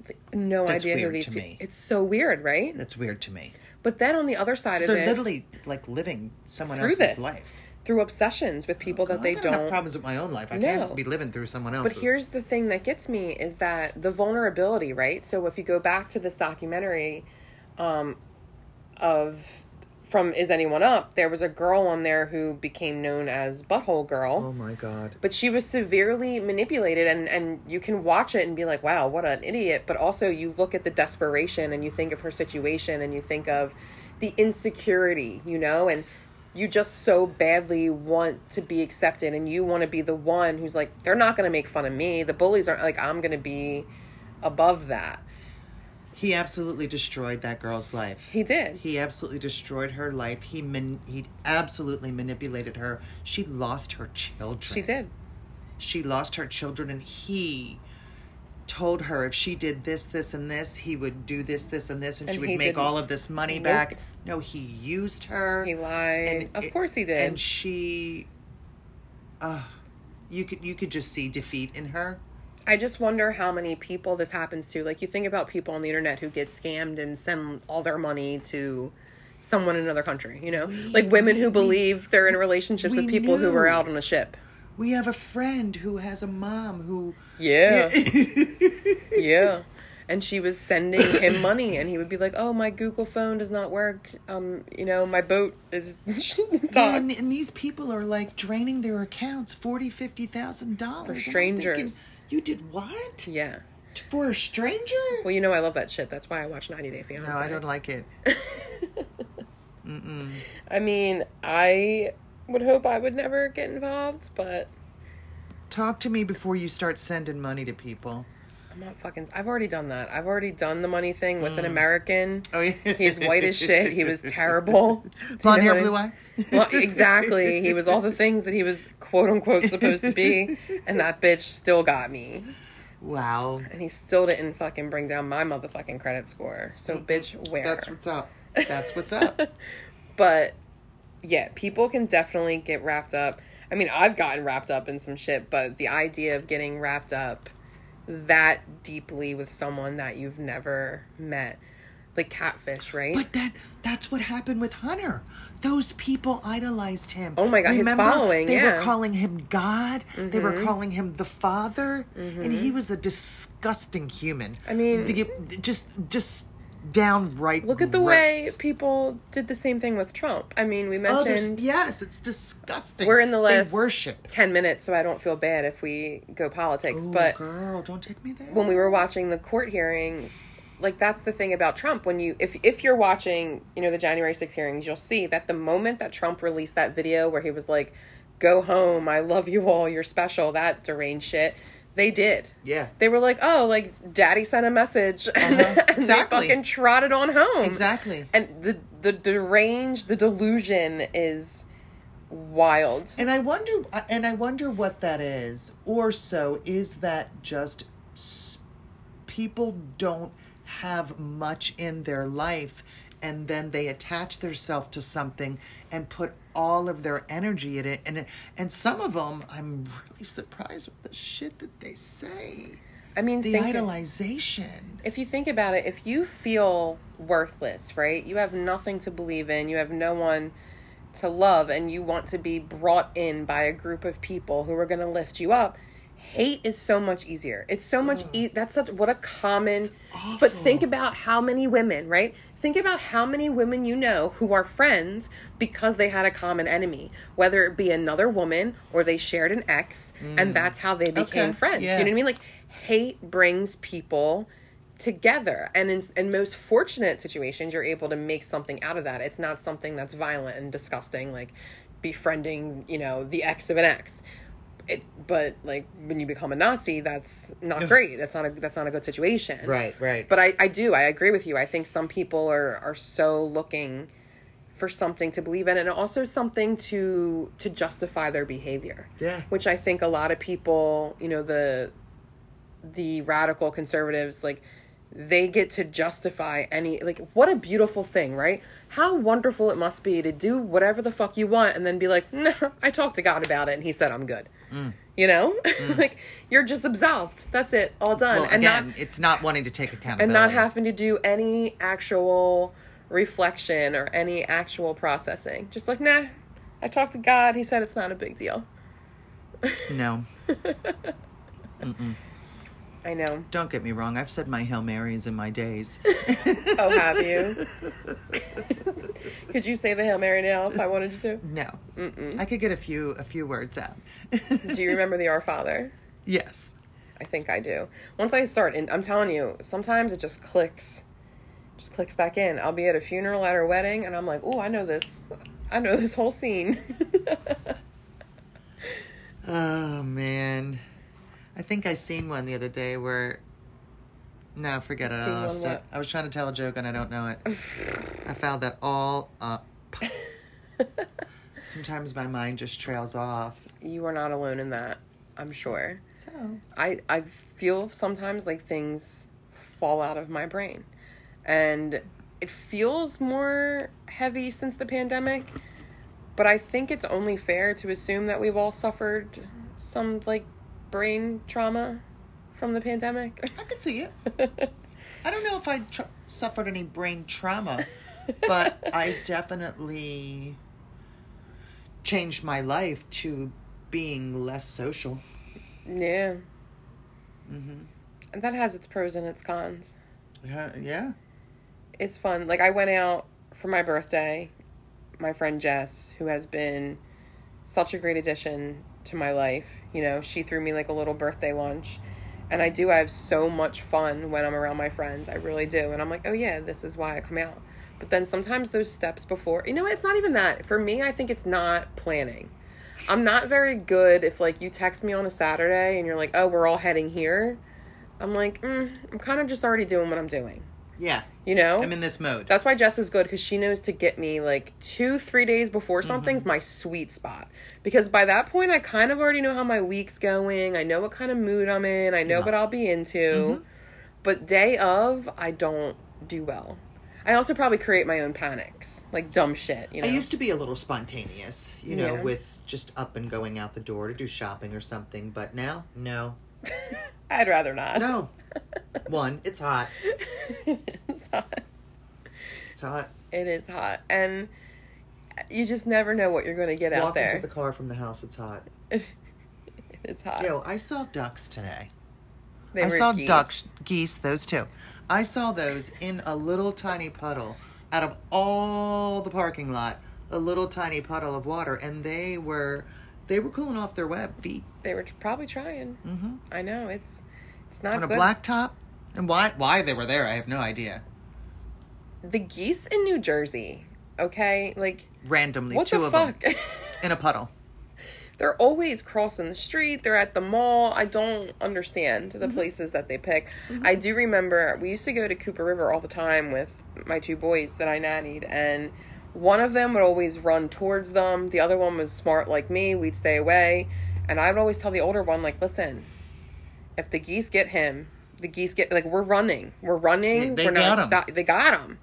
It's like, no That's idea who these to people me. it's so weird, right? That's weird to me. But then on the other side So of they're it literally like living someone else's this life. Through obsessions with people that Well, they don't have problems with my own life. I No. can't be living through someone else's. But here's the thing that gets me is that the vulnerability, right? So if you go back to this documentary um, of from Is Anyone Up, there was a girl on there who became known as Butthole Girl. Oh my god. But she was severely manipulated, and, and you can watch it and be like, wow, what an idiot. But also, you look at the desperation and you think of her situation and you think of the insecurity, you know, and you just so badly want to be accepted and you want to be the one who's like, they're not going to make fun of me. The bullies aren't like, I'm going to be above that. He absolutely destroyed that girl's life. He did. He absolutely destroyed her life. He man- he absolutely manipulated her. She lost her children. She did. She lost her children, and he told her if she did this, this, and this, he would do this, this, and this, and, And she would make didn't. all of this money Nope. back. No, he used her. He lied. of it- course he did. And she, uh, you could you could just see defeat in her. I just wonder how many people this happens to. Like you think about people on the internet who get scammed and send all their money to someone in another country, you know? like women who believe they're in relationships with people who were knew. out on a ship. We have a friend who has a mom who. Yeah. yeah. And she was sending him money and he would be like, "Oh, my Google phone does not work. Um, you know, my boat is Yeah, and, and these people are like draining their accounts forty, fifty thousand dollars For strangers. You did what Yeah. for a stranger? Well, you know I love that shit. That's why I watch 90 Day Fiancé. no, I don't like it. I mean, I would hope I would never get involved, but Talk to me before you start sending money to people. I'm not fucking. I've already done that. I've already done the money thing with an Mm. American. Oh yeah, He's white as shit. He was terrible. Do Blonde hair, blue eye. Well, exactly. He was all the things that he was quote unquote supposed to be, and that bitch still got me. Wow, And he still didn't fucking bring down my motherfucking credit score. So, bitch, where? that's what's up. That's what's up. But yeah, people can definitely get wrapped up. I mean, I've gotten wrapped up in some shit, but the idea of getting wrapped up that deeply with someone that you've never met, like catfish, right? But that that's what happened with Hunter. Those people idolized him. Oh my God, his following, They yeah. Mm-hmm. were calling him God. They were calling him the Father, and he was a disgusting human. I mean- The- just just downright. Look at the way people did the same thing with Trump. I mean, we Oh, mentioned yes, it's disgusting. we're in the They last worship. 10 minutes, so I don't feel bad if we go politics. Ooh, but girl, don't take me there. when we were watching the court hearings like that's the thing about Trump when you if if you're watching you know the January 6 hearings you'll see that the moment that Trump released that video where he was like go home I love you all you're special that deranged shit They did. Yeah. They were like, "Oh, like Daddy sent a message," and, Uh-huh. and they fucking trotted on home. Exactly. And the the deranged, the delusion is wild. And I wonder, and I wonder what that is. Or so is that just people don't have much in their life, and then they attach themselves to something and put all of their energy in it. And and some of them, I'm really surprised with the shit that they say. I mean, The idolization. if you think about it, if you feel worthless, right? You have nothing to believe in, you have no one to love, and you want to be brought in by a group of people who are going to lift you up. Hate is so much easier. It's so much e- that's such what a common But think about how many women, right? Think about how many women you know who are friends because they had a common enemy, whether it be another woman or they shared an ex and mm. that's how they became Okay, friends. yeah. Do you know what I mean? Like hate brings people together and in, in most fortunate situations you're able to make something out of that it's not something that's violent and disgusting like befriending you know the ex of an ex it, but like when you become a nazi that's not great. That's not a that's not a good situation. Right, right. but i i do. I agree with you. I think some people are are so looking for something to believe in and also something to to justify their behavior. Yeah. which i think a lot of people you know the the radical conservatives like they get to justify any like what a beautiful thing right? How wonderful it must be to do whatever the fuck you want and then be like no i talked to god about it and he said i'm good Mm. you know? Like you're just absolved. That's it. All done. Well, and again, not it's not wanting to take accountability. and not having to do any actual reflection or any actual processing. Just like nah i talked to god. He said it's not a big deal. No, i know. Don't get me wrong. I've said my Hail Marys in my days. oh have you could you say the hail mary now if i wanted you to No, I could get a few a few words out. do you remember the our father yes. I think I do. Once I start, and I'm telling you, sometimes it just clicks, just clicks back in. I'll be at a funeral at her wedding, and I'm like, oh, I know this, I know this whole scene. Oh man, I think I seen one the other day where. No, forget it. I lost it. I was trying to tell a joke and I don't know it. I found that all up. Sometimes my mind just trails off. you are not alone in that. I'm sure. So I I feel sometimes like things fall out of my brain, and it feels more heavy since the pandemic. But I think it's only fair to assume that we've all suffered some like brain trauma from the pandemic. I could see it. I don't know if I tr- suffered any brain trauma, but I definitely changed my life to being less social. Yeah. And that has its pros and its cons. Yeah. It's fun. Like I went out for my birthday. My friend Jess, who has been such a great addition to my life, you know, she threw me like a little birthday lunch. And I do I have so much fun when I'm around my friends. I really do. And I'm like, "Oh yeah, this is why I come out." But then sometimes those steps before, you know, it's not even that. For me, I think it's not planning. I'm not very good if like you text me on a Saturday and you're like, "Oh, we're all heading here." I'm like, mm, I'm kind of just already doing what I'm doing. Yeah. You know? I'm in this mode. That's why Jess is good because she knows to get me like two, three days before mm-hmm. something's my sweet spot. Because by that point, I kind of already know how my week's going. I know what kind of mood I'm in. I know what I'll be into. Mm-hmm. But day of, I don't do well. I also probably create my own panics, like dumb shit. You know, I used to be a little spontaneous, you know, Yeah. with just up and going out the door to do shopping or something. But now, no. I'd rather not. No. One, it's hot. it's hot. It's hot. It is hot, and you just never know what you're going to get out there. Walk into the car from the house, it's hot. it is hot. Yo, I saw ducks today. They I saw geese. ducks, geese, those two. I saw those in a little tiny puddle out of all the parking lot, a little tiny puddle of water, and they were they were cooling off their web feet They were probably trying. Mhm. I know it's it's not on a good. black top. And why why they were there, I have no idea. the geese in New Jersey. Okay, like Randomly, what two the of fuck? them in a puddle. they're always crossing the street. They're at the mall. I don't understand the mm-hmm. places that they pick. Mm-hmm. I do remember we used to go to Cooper River all the time with my two boys that I nannied, and one of them would always run towards them. The other one was smart like me. We'd stay away, and I would always tell the older one, like, listen, if the geese get him, the geese get like we're running, we're running. They- they we're got not stop. They got him.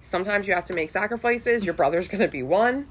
Sometimes you have to make sacrifices. Your brother's gonna be one.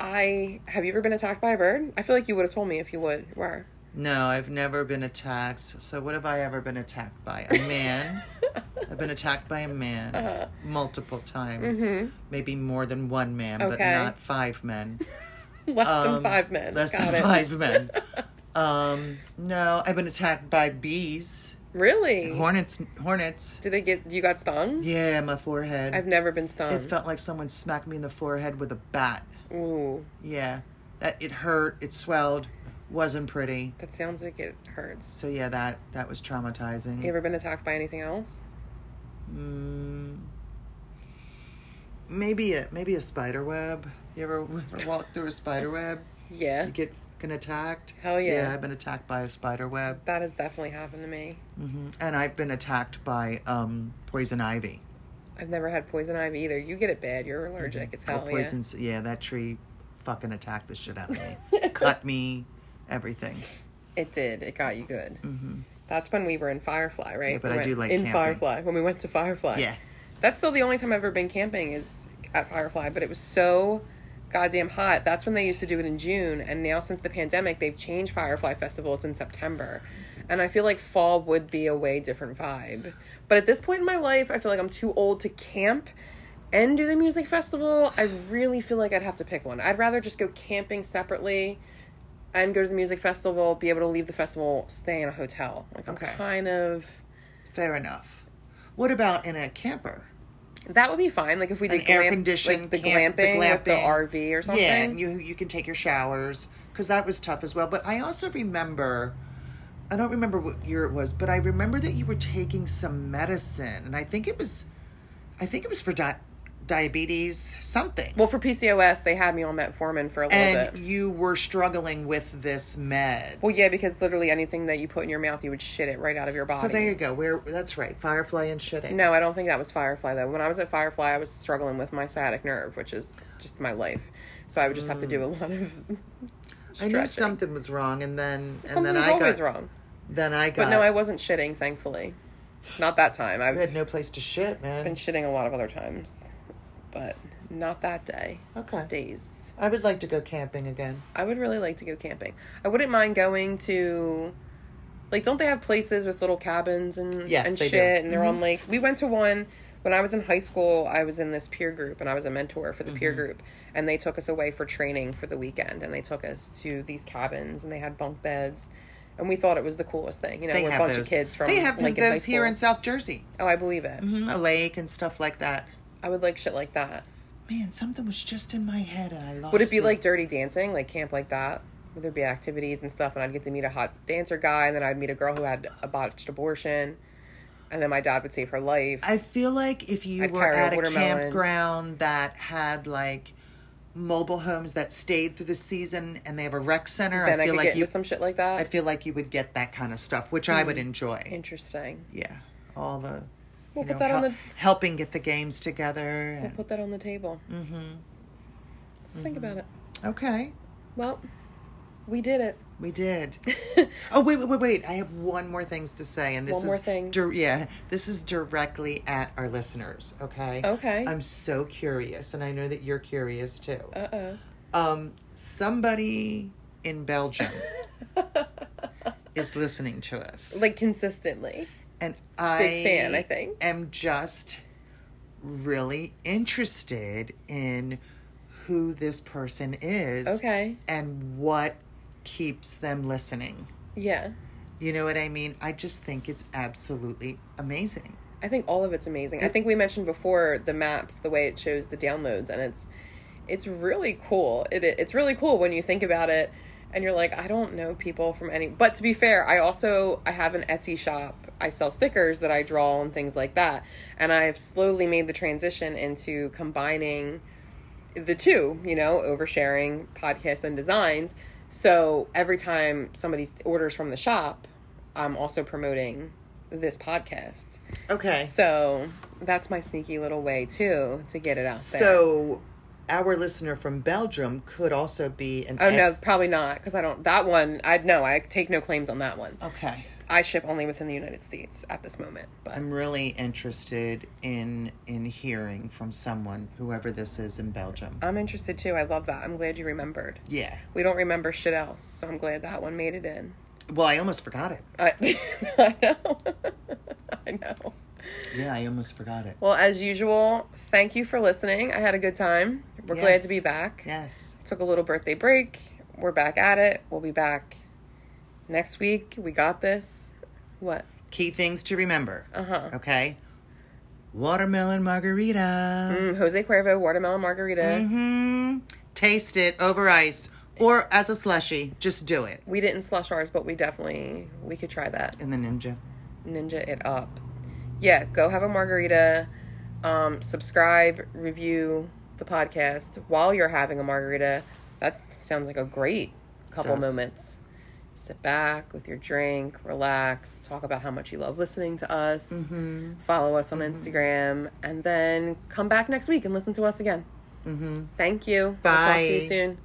I have you ever been attacked by a bird? I feel like you would have told me if you would were. No, I've never been attacked. So what have I ever been attacked by? A man. I've been attacked by a man Uh-huh. multiple times. Maybe more than one man, but Mm-hmm. Not five men. Less than Um, five men. Less Got than it. five men. Um, no, I've been attacked by bees, Really? hornets. Hornets. Did they get you got stung? Yeah, my forehead. I've never been stung. it felt like someone smacked me in the forehead with a bat. Ooh, Yeah, that it hurt. It swelled. Wasn't pretty. that sounds like it hurts. So yeah, that that was traumatizing. You ever been attacked by anything else? Mm, maybe a maybe a spider web. You ever, ever walk through a spider web? Yeah, You get fucking attacked. Hell yeah. Yeah, I've been attacked by a spider web, that has definitely happened to me. hmm and I've been attacked by um, poison ivy. I've never had poison ivy either. You get it bad. You're allergic. It's hell yeah. poison. Yeah, that tree fucking attacked the shit out of me. Cut me, everything. It did. It got you good. hmm That's when we were in Firefly, right? Yeah, but We I do like in camping. Firefly when we went to Firefly. Yeah. That's still the only time I've ever been camping is at Firefly, but it was so goddamn hot. That's when they used to do it in June, and now since the pandemic, they've changed Firefly Festival. It's in September. And I feel like fall would be a way different vibe. But at this point in my life, I feel like I'm too old to camp and do the music festival. I really feel like I'd have to pick one. I'd rather just go camping separately and go to the music festival, be able to leave the festival, stay in a hotel. Like I'm Okay. kind of Fair enough. What about in a camper? That would be fine. Like if we did air conditioned like the camp- the glamping, with the. RV or something. Yeah, and you you can take your showers because that was tough as well. But I also remember, I don't remember what year it was, but I remember that you were taking some medicine, and I think it was, I think it was for di- diabetes something. well, for PCOS, they had me on metformin for a little and bit. you were struggling with this med. Well, yeah, because literally anything that you put in your mouth, you would shit it right out of your body. so there you go. Where that's right, Firefly and shitting. No, I don't think that was Firefly though. When I was at Firefly, I was struggling with my sciatic nerve, which is just my life. So I would just have to do a lot of. Mm. I knew something was wrong, and then and Something's then I always got wrong. then I got. But no, I wasn't shitting, thankfully. Not that time. I've I had no place to shit, man. been shitting a lot of other times, but not that day. okay. Days. I would like to go camping again. I would really like to go camping. I wouldn't mind going to like don't they have places with little cabins and Yes, and shit do. Mm-hmm. and they're on lakes. We went to one when I was in high school. I was in this peer group and I was a mentor for the peer Mm-hmm. group and they took us away for training for the weekend and they took us to these cabins and they had bunk beds and we thought it was the coolest thing. You know, we're a bunch those. of kids from they have Lincoln those here in South Jersey. Oh, I believe it. hmm A lake and stuff like that. I would like shit like that. Man, something was just in my head and I lost Would it be like dirty dancing, like camp like that? Would there be activities and stuff? And I'd get to meet a hot dancer guy, and then I'd meet a girl who had a botched abortion, and then my dad would save her life. I feel like if you I'd were carry a at a campground that had like mobile homes that stayed through the season and they have a rec center, then I, I feel could like get you some shit like that. I feel like you would get that kind of stuff, which I would hmm. enjoy. Interesting. Yeah. All the We'll you put that on hel- the- helping get the games together. We'll put that on the table. Mm-hmm. Think about it. okay. Well, we did it. We did. oh wait, wait, wait, wait! I have one more things to say, and this One is thing. dir- yeah, this is directly at our listeners. Okay. Okay. I'm so curious, and I know that you're curious too. Uh oh. Um, somebody in Belgium is listening to us, Like consistently. And I Big fan, I think. am just really interested in who this person is. Okay. And what keeps them listening. Yeah. You know what I mean? I just think it's absolutely amazing. I think all of it's amazing. I think we mentioned before the maps, the way it shows the downloads, and it's it's really cool. It it's really cool when you think about it, and you're like, I don't know people from any. But to be fair, I also I have an Etsy shop. I sell stickers that I draw and things like that, and I've slowly made the transition into combining the two. You know, oversharing podcasts and designs. So every time somebody orders from the shop, I'm also promoting this podcast. Okay. So that's my sneaky little way too to get it out there. So, our listener from Belgium could also be an. Oh no, probably not because I don't. That one, I no, I take no claims on that one. Okay. I ship only within the United States at this moment. But I'm really interested in in hearing from someone, whoever this is in Belgium. I'm interested too. I love that. I'm glad you remembered. Yeah. We don't remember shit else, so I'm glad that one made it in. Well, I almost forgot it. I, I know. I know. Yeah, I almost forgot it. Well, as usual, thank you for listening. I had a good time. We're glad to be back. Yes. Took a little birthday break. We're back at it. We'll be back next week. We got this. What? Key things to remember. Uh huh. Okay. Watermelon margarita. Mm, Jose Cuervo watermelon margarita. Mm-hmm. Taste it over ice or as a slushy. Just do it. We didn't slush ours, but we definitely we could try that. In the ninja. Ninja it up. Yeah, go have a margarita. Um, subscribe, review the podcast while you're having a margarita. That sounds like a great couple moments. Sit back with your drink, relax, talk about how much you love listening to us. Mm-hmm. Follow us on Instagram, and then come back next week and listen to us again. Mm-hmm. Thank you. We'll talk to you soon.